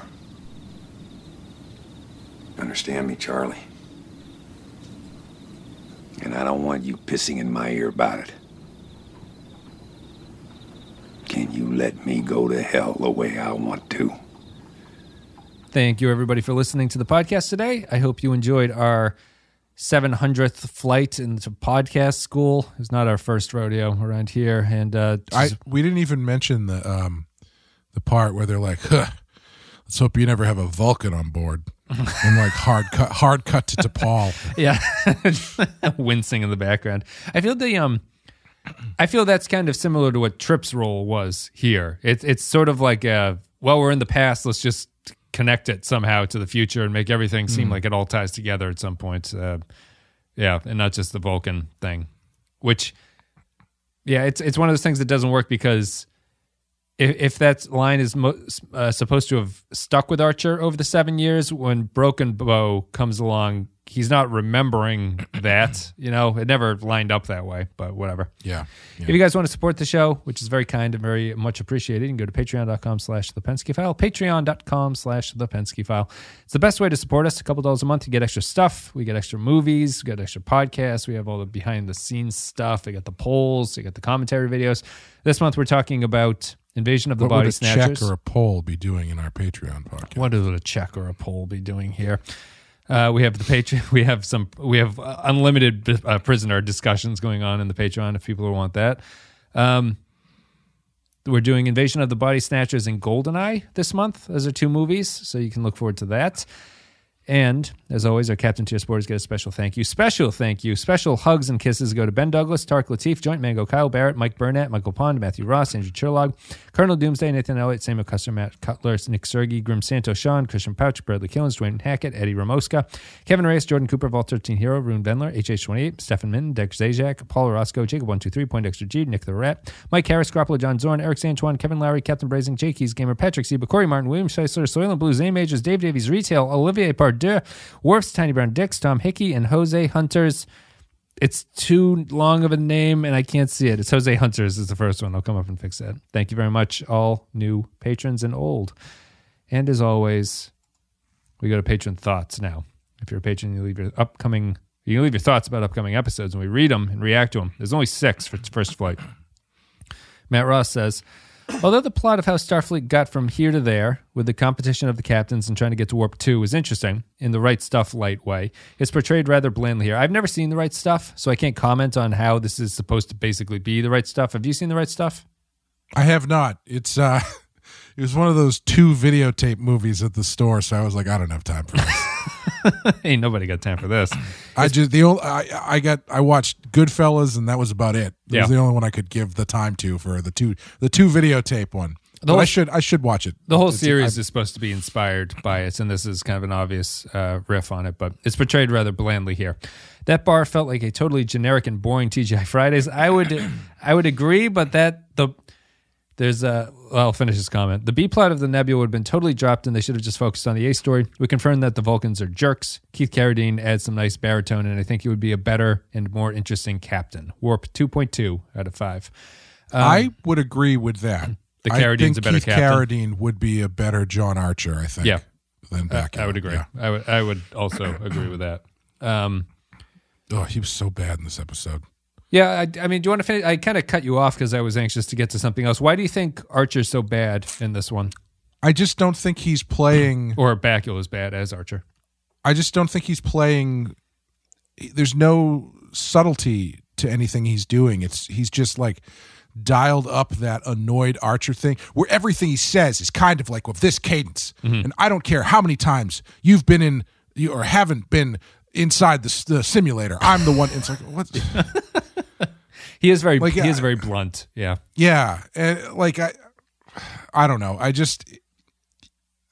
Understand me, Charlie? And I don't want you pissing in my ear about it. Can you let me go to hell the way I want to? Thank you, everybody, for listening to the podcast today. I hope you enjoyed our 700th flight into podcast school. It's not our first rodeo around here. And uh, I we didn't even mention the um the part where they're like, huh, let's hope you never have a Vulcan on board. *laughs* and like hard cut hard cut to T'Pol. *laughs* yeah, *laughs* wincing in the background. I feel the um, I feel that's kind of similar to what Trip's role was here. It's it's sort of like uh, well, we're in the past. Let's just connect it somehow to the future and make everything seem like it all ties together at some point. Uh, yeah, and not just the Vulcan thing, which yeah, it's it's one of those things that doesn't work because if, if that line is mo- uh, supposed to have stuck with Archer over the seven years, when Broken Bow comes along, he's not remembering that. You know, it never lined up that way, but whatever. Yeah. If you guys want to support the show, which is very kind and very much appreciated, you can go to patreon.com slash the Pensky File. Patreon.com slash the Pensky File. It's the best way to support us. A couple dollars a month, you get extra stuff. We get extra movies, we get extra podcasts. We have all the behind the scenes stuff. We got the polls, we got the commentary videos. This month we're talking about Invasion of the What Body would a Snatchers. check or a poll be doing in our Patreon podcast? What would a check or a poll be doing here? Uh, we have the Patreon. *laughs* We have some. We have uh, unlimited uh, prisoner discussions going on in the Patreon. If people want that, um, we're doing Invasion of the Body Snatchers and Goldeneye this month. Those are two movies, so you can look forward to that. And as always, our Captain Tier Sporters get a special thank you. Special thank you. Special hugs and kisses go to Ben Douglas, Tark Latif, Joint Mango, Kyle Barrett, Mike Burnett, Michael Pond, Matthew Ross, Andrew Chirlog, Colonel Doomsday, Nathan Elliott, Samuel Custer, Matt Cutler, Nick Sergi, Grim Santo, Sean, Christian Pouch, Bradley Killens, Dwayne Hackett, Eddie Ramoska, Kevin Reyes, Jordan Cooper, Vault 13 Hero, Rune Vendler, HH28, Stefan Min, Dex Zajac, Paul Roscoe, Jacob123, Point G, Nick the Rat, Mike Harris, Garoppolo, John Zorn, Eric Santuan, Kevin Lowry, Captain Brazing, Jake Gamer Patrick Seba, Corey Martin, William Scheisler, Soil and Blue, Zane Majors, Dave Davies, Retail, Olivier Pardue, Worf's Tiny Brown Dicks, Tom Hickey, and Jose Hunters. It's too long of a name and I can't see it. It's Jose Hunters is the first one. I'll come up and fix that. Thank you very much, all new patrons and old. And as always, we go to patron thoughts now. If you're a patron, you leave your upcoming you can leave your thoughts about upcoming episodes and we read them and react to them. There's only six for first flight. Matt Ross says, Although the plot of how Starfleet got from here to there with the competition of the captains and trying to get to Warp 2 was interesting in the right stuff light way, it's portrayed rather blandly here. I've never seen the right stuff, so I can't comment on how this is supposed to basically be the right stuff. Have you seen the right stuff? I have not. It's uh *laughs* it was one of those two videotape movies at the store, so I was like, I don't have time for this. *laughs* Ain't nobody got time for this. I just the only I I got I watched Goodfellas and that was about it. It Yeah. was the only one I could give the time to for the two the two videotape one. Whole- I should I should watch it. The whole It's- series I- is supposed to be inspired by it, and this is kind of an obvious uh, riff on it, but it's portrayed rather blandly here. That bar felt like a totally generic and boring TGI Fridays. I would, I would agree, but that the there's a. Well, I'll finish this comment. The B plot of the Nebula would have been totally dropped, and they should have just focused on the A story. We confirmed that the Vulcans are jerks. Keith Carradine adds some nice baritone, and I think he would be a better and more interesting captain. Warp 2.2 out of five. I would agree with that. Um, The I Carradine's a better captain. Keith captain. Carradine would be a better John Archer, I think. Yeah. Than back. I would agree. Yeah. I would. I would also agree with that. Um, Oh, he was so bad in this episode. Yeah, I, I mean, do you want to finish? I kind of cut you off because I was anxious to get to something else. Why do you think Archer's so bad in this one, I just don't think he's playing. *clears throat* or Bakula's bad as Archer? I just don't think he's playing. There's no subtlety to anything he's doing. It's he's just like dialed up that annoyed Archer thing, where everything he says is kind of like with this cadence. Mm-hmm. And I don't care how many times you've been in you or haven't been inside the, the simulator. I'm the one. It's like what? *laughs* He is very Like, he is very blunt. Yeah. Yeah, and like I, I don't know. I just,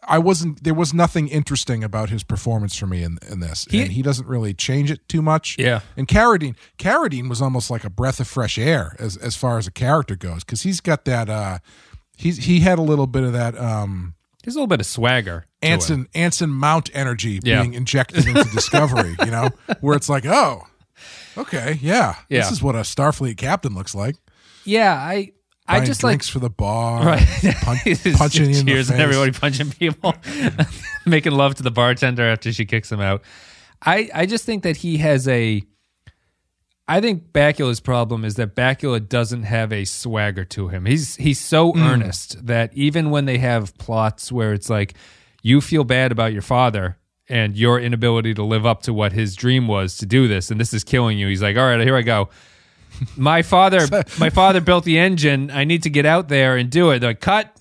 I wasn't. There was nothing interesting about his performance for me in in this, He- and he doesn't really change it too much. Yeah. And Carradine, Carradine was almost like a breath of fresh air as as far as a character goes, because he's got that. uh He's he had a little bit of that. um There's a little bit of swagger. Anson Anson Mount energy Yeah. being injected into *laughs* Discovery, you know, where it's like, oh, okay, yeah, Yeah. this is what a Starfleet captain looks like. Yeah, I I just like for the bar, Right. pun- *laughs* Just punching in the cheers and everybody punching people, *laughs* making love to the bartender after she kicks him out. I, I just think that he has a. I think Bakula's problem is that Bakula doesn't have a swagger to him. He's he's so Hmm. earnest that even when they have plots where it's like you feel bad about your father and your inability to live up to what his dream was to do this, and this is killing you. He's like, all right, here I go. *laughs* My father *laughs* my father built the engine. I need to get out there and do it. They're like cut.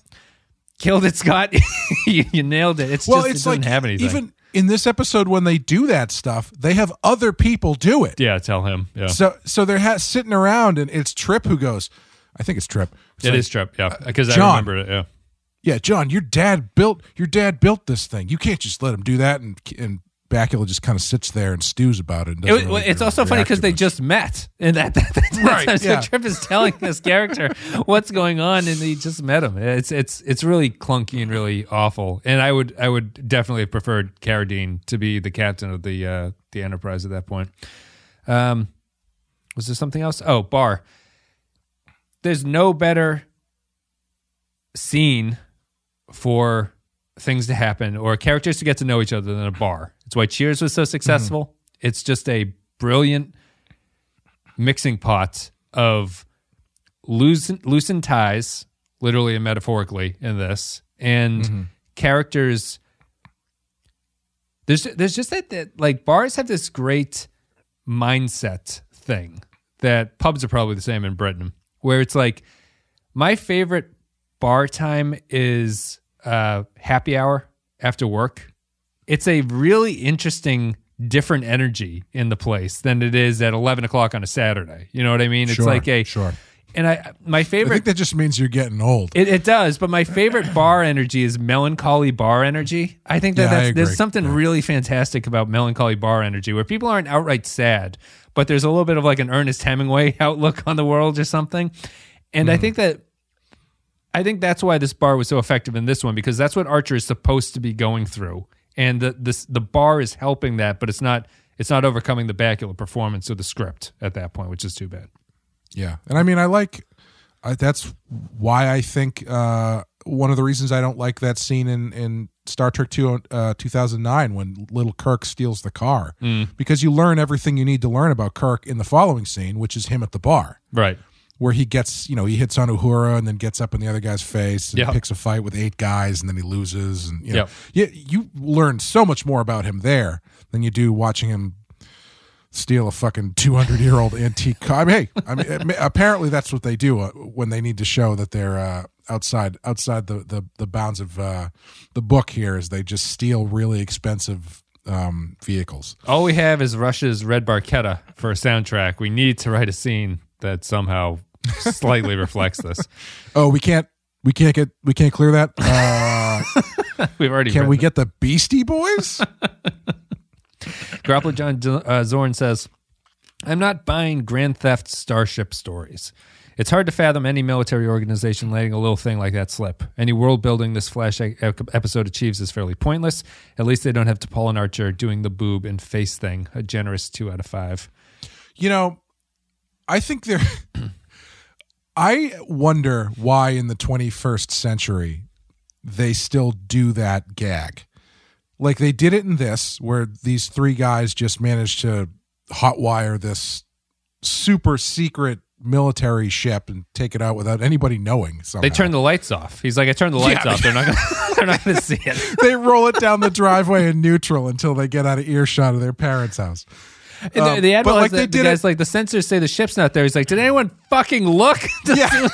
Killed it scott. *laughs* You, you nailed it. It's well, just it's it doesn't like have anything. even in this episode when they do that stuff, they have other people do it. yeah tell him. Yeah. So so they're ha- sitting around, and it's Trip who goes. I think it's Trip. It's it like, is trip yeah because i remember it yeah Yeah, John, your dad built your dad built this thing. You can't just let him do that. And and Bakula just kind of sits there and stews about it. And It really it's also funny because they just met, and that, *laughs* that, that's Right, that's yeah. so Trip is telling this character what's going on, and he just met him. It's it's it's really clunky and really awful. And I would I would definitely have preferred Carradine to be the captain of the uh, the Enterprise at that point. Um, was there something else? Oh, bar. There's no better scene for things to happen or characters to get to know each other than a bar. It's why Cheers was so successful. Mm-hmm. It's just a brilliant mixing pot of loosen, loosened ties, literally and metaphorically, in this, and mm-hmm. characters. There's there's just that, that like bars have this great mindset thing that pubs are probably the same in Britain, where it's like my favorite bar time is uh, happy hour after work. It's a really interesting, different energy in the place than it is at eleven o'clock on a Saturday. You know what I mean? It's Sure, like a sure. And I my favorite. I think that just means you're getting old. it, it does, but my favorite bar energy is melancholy bar energy. I think that Yeah, that's, there's something really fantastic about melancholy bar energy where people aren't outright sad, but there's a little bit of like an Ernest Hemingway *laughs* outlook on the world or something. And Hmm. I think that I think that's why this bar was so effective in this one because that's what Archer is supposed to be going through, and the this the bar is helping that, but it's not it's not overcoming the Bakula performance or the script at that point, which is too bad. Yeah, and I mean, I like. I, that's why I think uh, one of the reasons I don't like that scene in in Star Trek two uh, two thousand nine when little Kirk steals the car because you learn everything you need to learn about Kirk in the following scene, which is him at the bar. Right. Where he gets, you know, he hits on Uhura and then gets up in the other guy's face and Yep. picks a fight with eight guys and then he loses and you know, Yep. you, you learn so much more about him there than you do watching him steal a fucking 200 year old *laughs* antique car. I mean, hey, I mean, apparently that's what they do uh, when they need to show that they're uh, outside outside the, the, the bounds of uh, the book here is they just steal really expensive um, vehicles. All we have is Rush's Red Barchetta for a soundtrack. We need to write a scene that somehow slightly reflects this. *laughs* Oh, we can't we can't get we can't clear that. Uh, *laughs* We've already can we it. get the Beastie Boys? *laughs* Grappler John uh, Zorn says, I'm not buying Grand Theft Starship stories. It's hard to fathom any military organization letting a little thing like that slip. Any world building this Flash e- episode achieves is fairly pointless. At least they don't have T'Pol and Archer doing the boob and face thing. A generous two out of five. You know, I think there. I wonder why in the 21st century they still do that gag. Like they did it in this, where these three guys just managed to hotwire this super secret military ship and take it out without anybody knowing. Somehow. They turn the lights off. He's like, I turned the lights Yeah. off. They're not gonna, *laughs* they're not going to see it. they roll it down the driveway in neutral until they get out of earshot of their parents' house. And Um, the but, like, the, they the guy's it- like, the sensors say the ship's not there. He's like, did anyone fucking look? *laughs* Yeah.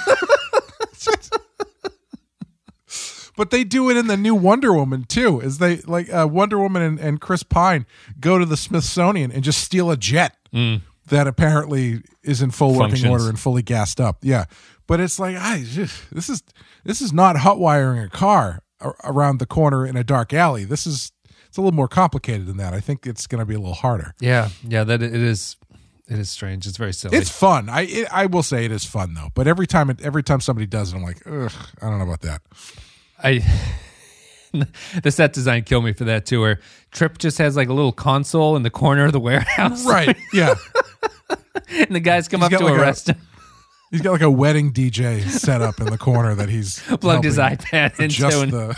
but they do it in the new Wonder Woman too. Is they like uh, Wonder Woman and, and Chris Pine go to the Smithsonian and just steal a jet. Mm. that apparently is in full working order and fully gassed up. Yeah, but it's like I this is this is not hot wiring a car around the corner in a dark alley. This is it's a little more complicated than that. I think it's going to be a little harder. Yeah, yeah, that it is. It is strange. It's very silly. It's fun. I it, I will say it is fun though. But every time it every time somebody does it, I'm like, ugh, I don't know about that. I *laughs* the set design killed me for that too. Where Trip just has like a little console in the corner of the warehouse, Right? Yeah. *laughs* and the guys come He's up to like a- arrest him. He's got like a wedding DJ set up in the corner that he's *laughs* Plugged his iPad into, the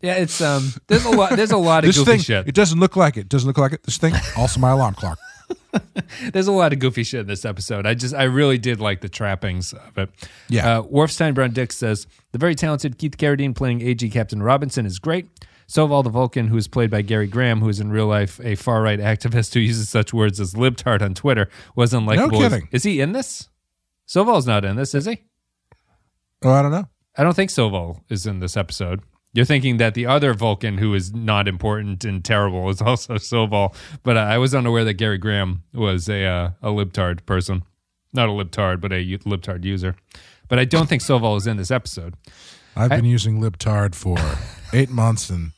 yeah, it's um. There's a lot. There's a lot of this goofy thing. shit. It doesn't look like it. Doesn't look like it. This thing also my alarm clock. *laughs* There's a lot of goofy shit in this episode. I just, I really did like the trappings of it. Yeah. Uh, Worfstein Brown Dix says the very talented Keith Carradine playing AG Captain Robinson is great. Soval the Vulcan, who is played by Gary Graham, who is in real life a far right activist who uses such words as libtard on Twitter, was unlikable. No kidding. Is he in this? Soval's not in this, is he? Oh, I don't know. I don't think Soval is in this episode. You're thinking that the other Vulcan, who is not important and terrible, is *laughs* also Soval. But uh, I was unaware that Gary Graham was a uh, a libtard person, not a libtard, but a u- libtard user. But I don't think Soval is in this episode. I've been using libtard for *laughs* eight months, and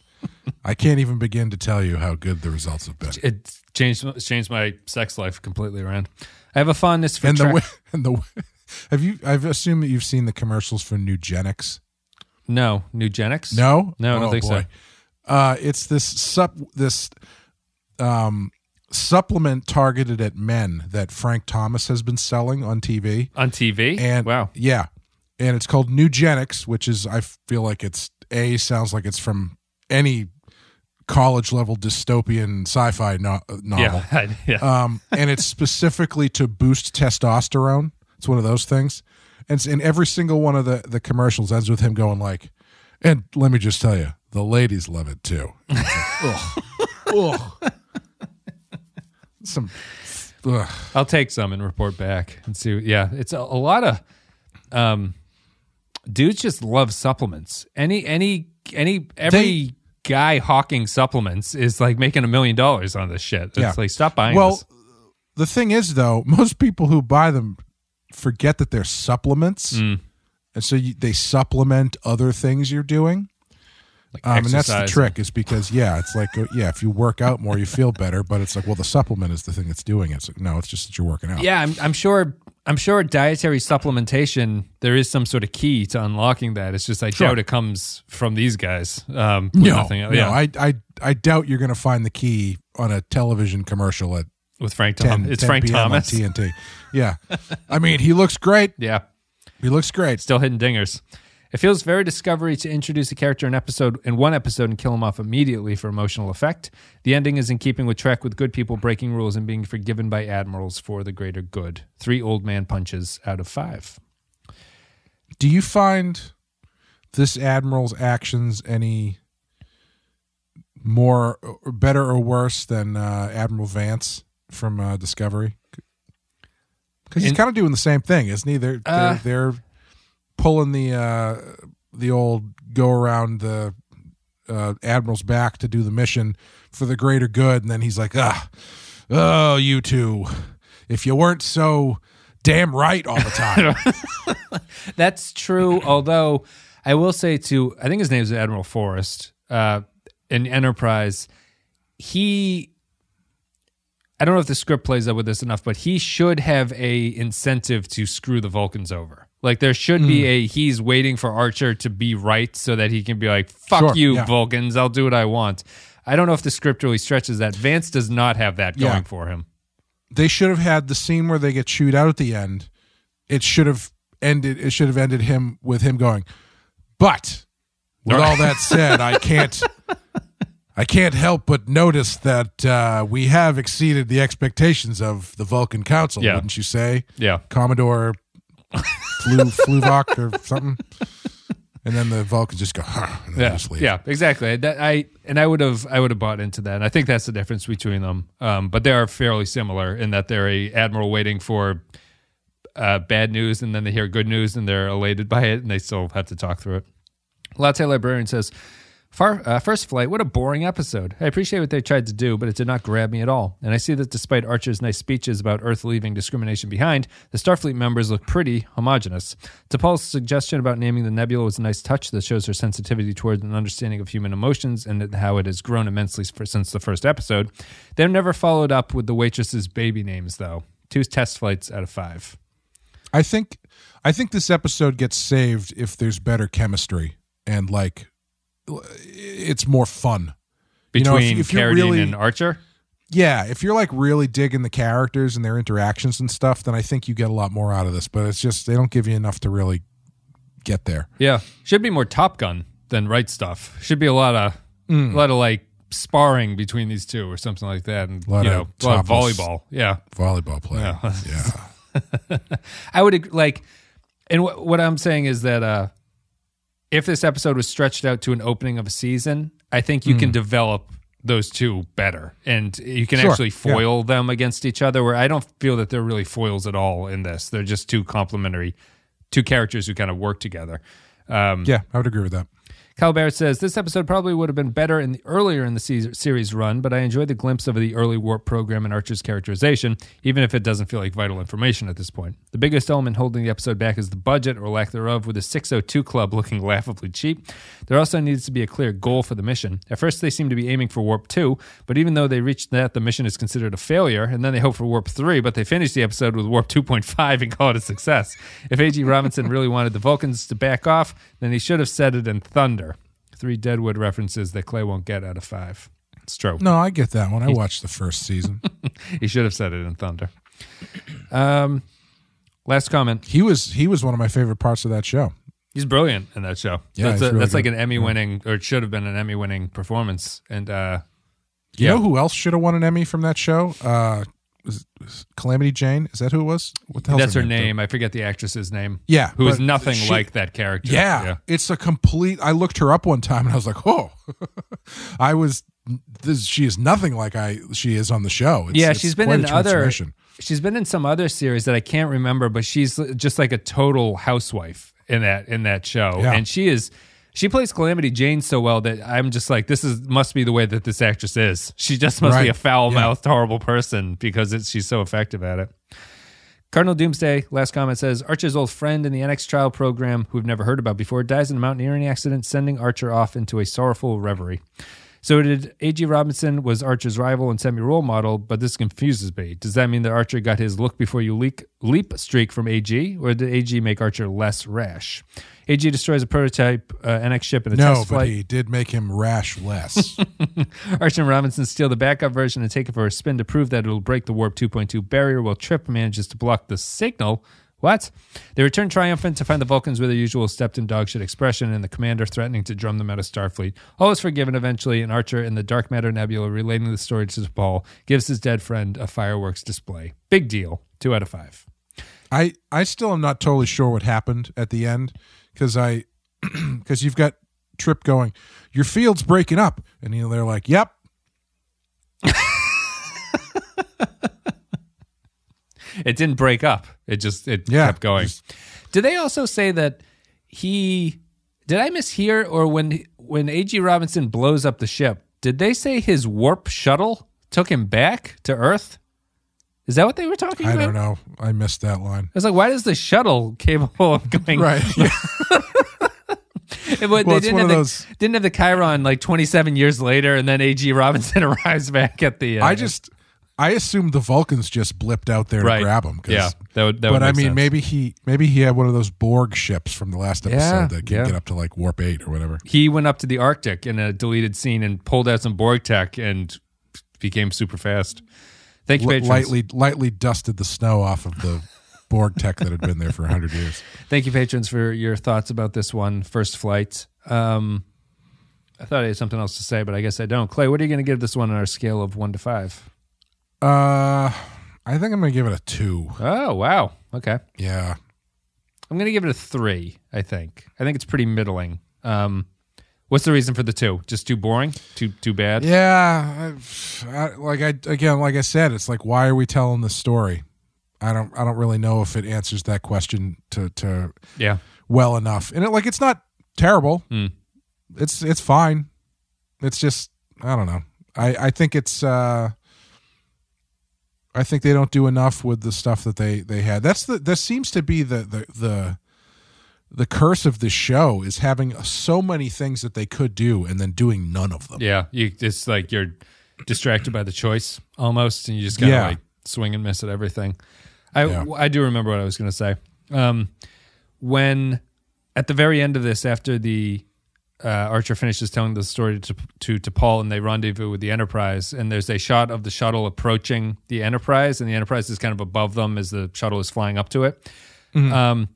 I can't even begin to tell you how good the results have been. It changed changed my sex life completely around. I have a fondness for And the way, *laughs* and the way, have you? I've assumed that you've seen the commercials for Nugenix. No Nugenix. No, no, I don't Oh, think so. Uh, it's this sup this um, supplement targeted at men that Frank Thomas has been selling on TV. On TV. And wow, yeah, and it's called Nugenix, which is I feel like it's a sounds like it's from any college level dystopian sci-fi no- novel. yeah, *laughs* yeah. um, and it's specifically to boost testosterone. It's one of those things, and, and every single one of the the commercials ends with him going like, "And let me just tell you, the ladies love it too." *laughs* Like, ugh, ugh. Some, ugh. I'll take some and report back and see. Yeah, it's a, a lot of um, dudes just love supplements. Any any any every They- guy hawking supplements is like making a million dollars on this shit. It's Yeah. like stop buying. Well, this. the thing is, though, most people who buy them forget that they're supplements, Mm. and so you, they supplement other things you're doing. Like Um, and that's the trick, is because yeah, it's like uh, yeah, if you work out more, you feel better. But it's like, well, the supplement is the thing that's doing it. It's like no, it's just that you're working out. Yeah, I'm, I'm sure. I'm sure dietary supplementation. There is some sort of key to unlocking that. It's just I Sure. doubt it comes from these guys. Um, No, nothing else. no, yeah, I, I, I doubt you're going to find the key on a television commercial at with Frank 10, Thomas. It's 10 Frank PM on Thomas. TNT. Yeah, I mean, he looks great. *laughs* Yeah. He looks great. Still hitting dingers. It feels very discovery to introduce a character in episode in one episode and kill him off immediately for emotional effect. The ending is in keeping with Trek with good people breaking rules and being forgiven by admirals for the greater good. Three old man punches out of five. Do you find this admiral's actions any more better or worse than uh, Admiral Vance from uh, Discovery? Because he's kind of doing the same thing, isn't he? They're Uh, they're, they're pulling the uh, the old go around the uh, admiral's back to do the mission for the greater good, and then he's like, ah, oh, you two, if you weren't so damn right all the time. *laughs* That's true. although I will say to, I think his name is Admiral Forrest uh, in Enterprise. He, I don't know if the script plays up with this enough, but he should have a incentive to screw the Vulcans over. Like there should be Hmm. a he's waiting for Archer to be right so that he can be like, "Fuck Sure, you, yeah. Vulcans! I'll do what I want." I don't know if the script really stretches that. Vance does not have that Yeah. going for him. they should have had the scene where they get chewed out at the end. It should have ended. It should have ended him with him going. But with all that said, I can't. *laughs* I can't help but notice that uh, we have exceeded the expectations of the Vulcan Council, Yeah. wouldn't you say, Yeah, Commodore Flu Fluvok or something? And then the Vulcans just go, huh, and then yeah, yeah, exactly. That I and I would have I would have bought into that. And I think that's the difference between them. Um, but they are fairly similar in that they're a admiral waiting for uh, bad news, and then they hear good news, and they're elated by it, and they still have to talk through it. Latte Librarian says, Far, uh, first flight, what a boring episode. I appreciate what they tried to do, but it did not grab me at all. And I see that despite Archer's nice speeches about Earth leaving discrimination behind, the Starfleet members look pretty homogenous. T'Pol's suggestion about naming the nebula was a nice touch that shows her sensitivity towards an understanding of human emotions and how it has grown immensely for, since the first episode. They've never followed up with the waitress's baby names, though. Two test flights out of five. I think I think this episode gets saved if there's better chemistry and like it's more fun. You know, if- Between if Carradine really- and Archer? Yeah, if you're like really digging the characters and their interactions and stuff, then I think you get a lot more out of this. But it's just they don't give you enough to really get there. Yeah, should be more Top Gun than right stuff. Should be a lot of Mm. a lot of like sparring between these two or something like that, and you know, a lot of volleyball. Yeah, Volleyball play. Yeah. Yeah. *laughs* I would like, and wh- what I'm saying is that uh, if this episode was stretched out to an opening of a season, I think you can develop those two better, and you can Hmm. Sure, actually yeah. foil them against each other. Where I don't feel that they're really foils at all in this; they're just two complementary, two characters who kind of work together. Um, yeah, I would agree with that. Barrett says this episode probably would have been better in the earlier in the series run, but I enjoyed the glimpse of the early warp program and Archer's characterization, even if it doesn't feel like vital information at this point. The biggest element holding the episode back is the budget or lack thereof, with the 602 Club looking *laughs* laughably cheap. There also needs to be a clear goal for the mission. At first, they seem to be aiming for warp two, but even though they reach that, the mission is considered a failure, and then they hope for warp three, but they finish the episode with warp 2.5 and call it a success. If A.G. Robinson really wanted the Vulcans to back off, then he should have said it in Thunder. Three Deadwood references that Clay won't get out of five. It's true. No, I get that one. I watched the first season. *laughs* He should have said it in Thunder. Um, last comment. he was he was one of my favorite parts of that show. He's brilliant in that show. Yeah, that's a, really that's like an Emmy winning, or it should have been an Emmy winning performance. And uh, You yeah, know who else should have won an Emmy from that show? Uh, was, Calamity Jane. Is that who it was? What the hell? that's her name. I forget the actress's name. Yeah, who is nothing she- like that character. Yeah, it's a complete. I looked her up one time and I was like, oh, *laughs* I was. This, she is nothing like I she is on the show. It's, yeah, she's been in other. She's been in some other series that I can't remember, but she's just like a total housewife in that in that show, Yeah. and she is. She plays Calamity Jane so well that I'm just like, this is must be the way that this actress is. She just must be a foul mouthed, horrible person because it's, she's so effective at it. Cardinal Doomsday, last comment says Archer's old friend in the NX trial program, who we've never heard about before, dies in a mountaineering accident, sending Archer off into a sorrowful reverie. So did A.G. Robinson was Archer's rival and semi-role model, but this confuses me. Does that mean that Archer got his look before you leak, leap streak from A.G., or did A.G. make Archer less rash? A.G. destroys a prototype uh, NX ship in a No, test but he did make him rash less. *laughs* Archer and Robinson steal the backup version and take it for a spin to prove that it'll break the Warp 2.2 barrier while Trip manages to block the signal. What? They return triumphant to find the Vulcans with their usual stepped in dogshit expression and the commander threatening to drum them out of Starfleet. All is forgiven eventually, and Archer in the Dark Matter Nebula relating the story to T'Pol gives his dead friend a fireworks display. Big deal. Two out of five. I I still am not totally sure what happened at the end because I *clears throat* because you've got Trip going, your field's breaking up, and you know they're like, yep. It didn't break up. It just it Yeah, kept going. just- Did they also say that he did I mishear or when when AG Robinson blows up the ship, did they say his warp shuttle took him back to Earth? Is that what they were talking I about? I don't know. I missed that line. I was like, why does the shuttle capable of going Right. *laughs* Yeah. Well, they didn't have the, those- didn't have the Chiron like 27 years later, and then AG Robinson *laughs* arrives back at the. Uh, I just I assumed the Vulcans just blipped out there Right. to grab him. 'cause- Yeah, that would- that but would I mean, sense. maybe he maybe he had one of those Borg ships from the last episode Yeah, that can yeah. get up to like warp eight or whatever. he went up to the Arctic in a deleted scene and pulled out some Borg tech and became super fast. Thank you, Li- patrons. lightly lightly dusted the snow off of the *laughs* Borg tech that had been there for hundred years. Thank you, patrons, for your thoughts about this one, First Flight. Um, I thought I had something else to say, but I guess I don't. Clay, what are you going to give this one on our scale of one to five? Uh, I think I'm gonna give it a two. Oh, wow. Okay. Yeah, I'm going to give it a three, I think. I think it's pretty middling. Um, what's the reason for the two? Just too boring? Too too bad? yeah. I, I, like I again, like I said, it's like why are we telling this story? I don't I don't really know if it answers that question to to Yeah. well enough. And it like it's not terrible. Hmm. It's it's fine. It's just I don't know. I I think it's uh I think they don't do enough with the stuff that they they had. That's the that seems to be the the the the curse of this show is having so many things that they could do and then doing none of them. Yeah, you it's like you're distracted by the choice almost, and you just kind of Yeah. like swing and miss at everything. I Yeah. I do remember what I was going to say. Um, when at the very end of this, after the uh, Archer finishes telling the story to, to to T'Pol, and they rendezvous with the Enterprise, and there's a shot of the shuttle approaching the Enterprise, and the Enterprise is kind of above them as the shuttle is flying up to it. Um,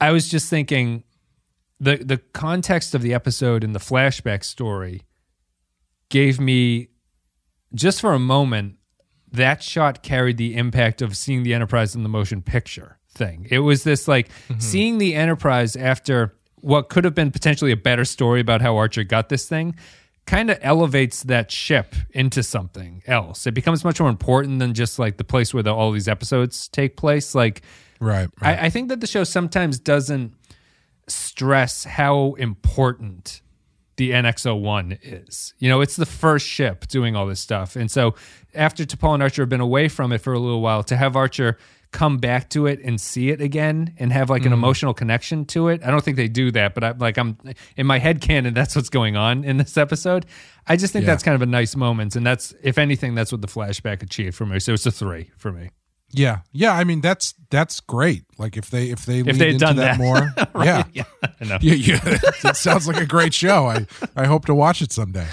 I was just thinking the the context of the episode and the flashback story gave me just for a moment that shot carried the impact of seeing the enterprise in the motion picture thing it was this like mm-hmm. seeing the enterprise after what could have been potentially a better story about how archer got this thing kind of elevates that ship into something else it becomes much more important than just like the place where the, all these episodes take place like Right. right. I, I think that the show sometimes doesn't stress how important the NX-01 is. You know, it's the first ship doing all this stuff. And so after T'Pol and Archer have been away from it for a little while, to have Archer come back to it and see it again and have like an emotional connection to it. I don't think they do that, but I like I'm in my head canon that's what's going on in this episode. I just think Yeah. that's kind of a nice moment and that's if anything that's what the flashback achieved for me. So it's a 3 for me. Yeah, yeah. I mean, that's that's great. Like if they if they leaned they done that, that. more, *laughs* yeah, *laughs* Yeah, know. yeah, yeah. *laughs* it sounds like a great show. I I hope to watch it someday.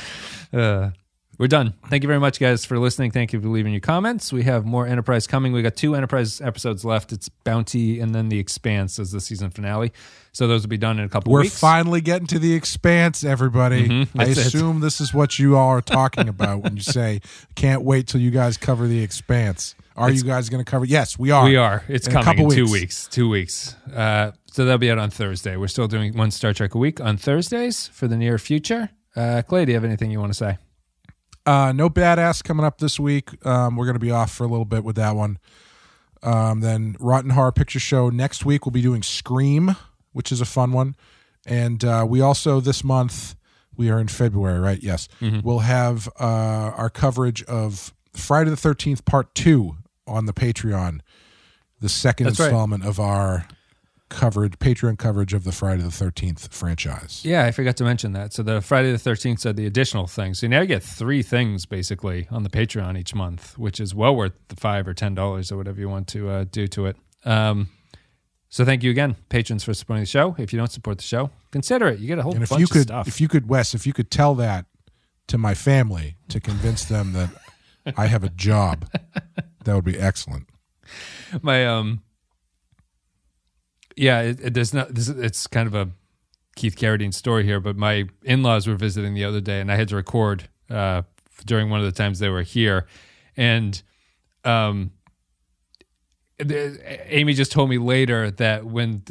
Uh, we're done. Thank you very much, guys, for listening. Thank you for leaving your comments. We have more Enterprise coming. We got two Enterprise episodes left. It's Bounty and then The Expanse as the season finale. So those will be done in a couple weeks. We're weeks. finally getting to the expanse, everybody. Mhm. I It's- it's- assume this is what you all are talking about when you say, "Can't wait till you guys cover the expanse." Are you guys going to cover? Yes, we are. We are. It's In a coming in couple two weeks. weeks. Two weeks. Uh, so that'll be out on Thursday. We're still doing one Star Trek a week on Thursdays for the near future. Uh, Clay, do you have anything you want to say? Uh, no badass coming up this week. Um, we're going to be off for a little bit with that one. Um, then Rotten Horror Picture Show next week. We'll be doing Scream, which is a fun one, and uh, we also this month we are in February, right? Yes, we'll have uh, our coverage of Friday the Thirteenth Part Two on the Patreon, the second That's right. installment of our coverage Patreon coverage of the Friday the Thirteenth franchise. Yeah, I forgot to mention that. So the Friday the Thirteenth said the additional thing. So now you get three things basically on the Patreon each month, which is well worth the five or ten dollars or whatever you want to uh, do to it. Um, so thank you again, patrons, for supporting the show. If you don't support the show, consider it. You get a whole And if bunch you of could, stuff. if you could, Wes, if you could tell that to my family to convince them that I have a job, *laughs* that would be excellent. my um yeah it, it, there's not this, it's kind of a keith carradine story here but my in-laws were visiting the other day and i had to record uh during one of the times they were here. And um Amy just told me later that when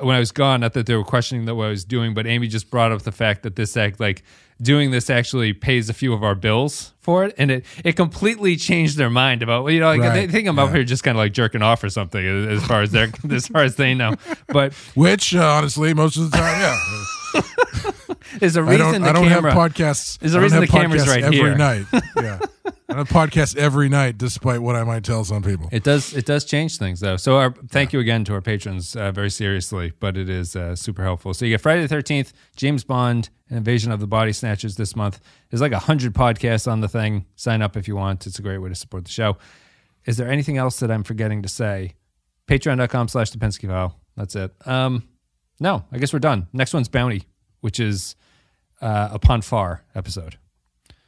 when I was gone, not that they were questioning that what I was doing, but Amy just brought up the fact that this act, like doing this, actually pays a few of our bills for it, and it it completely changed their mind about you know like Right, they think I'm up here just kind of like jerking off or something as far as they're *laughs* as far as they know, but Which, uh, honestly, most of the time, yeah. *laughs* there's a reason don't. the I don't camera. have podcasts. There's a reason the camera's right here? every here. night. *laughs* Yeah, I have podcasts every night, despite what I might tell some people. It does. It does change things, though. So, our, thank you again to our patrons, uh, very seriously, but it is uh, super helpful. So, you get Friday the Thirteenth, James Bond, Invasion of the Body Snatchers this month. There's like a hundred podcasts on the thing. Sign up if you want. It's a great way to support the show. Is there anything else that I'm forgetting to say? Patreon.com/slash the Pensky File. That's it. Um, no, I guess we're done. Next one's Bounty, which is uh, a Far episode.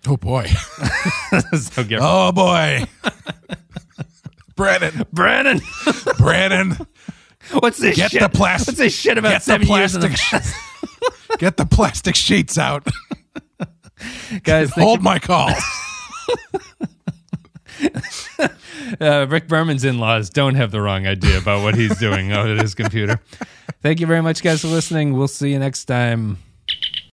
Oh boy. *laughs* so get Oh boy. Brandon. Brandon. Brandon. What's this Get shit? the plastic- What's this shit about get the seven years the plastic *laughs* Get the plastic sheets out. guys? Hold my call. *laughs* uh, Rick Berman's in laws don't have the wrong idea about what he's doing out at his computer. Thank you very much, guys, for listening. We'll see you next time.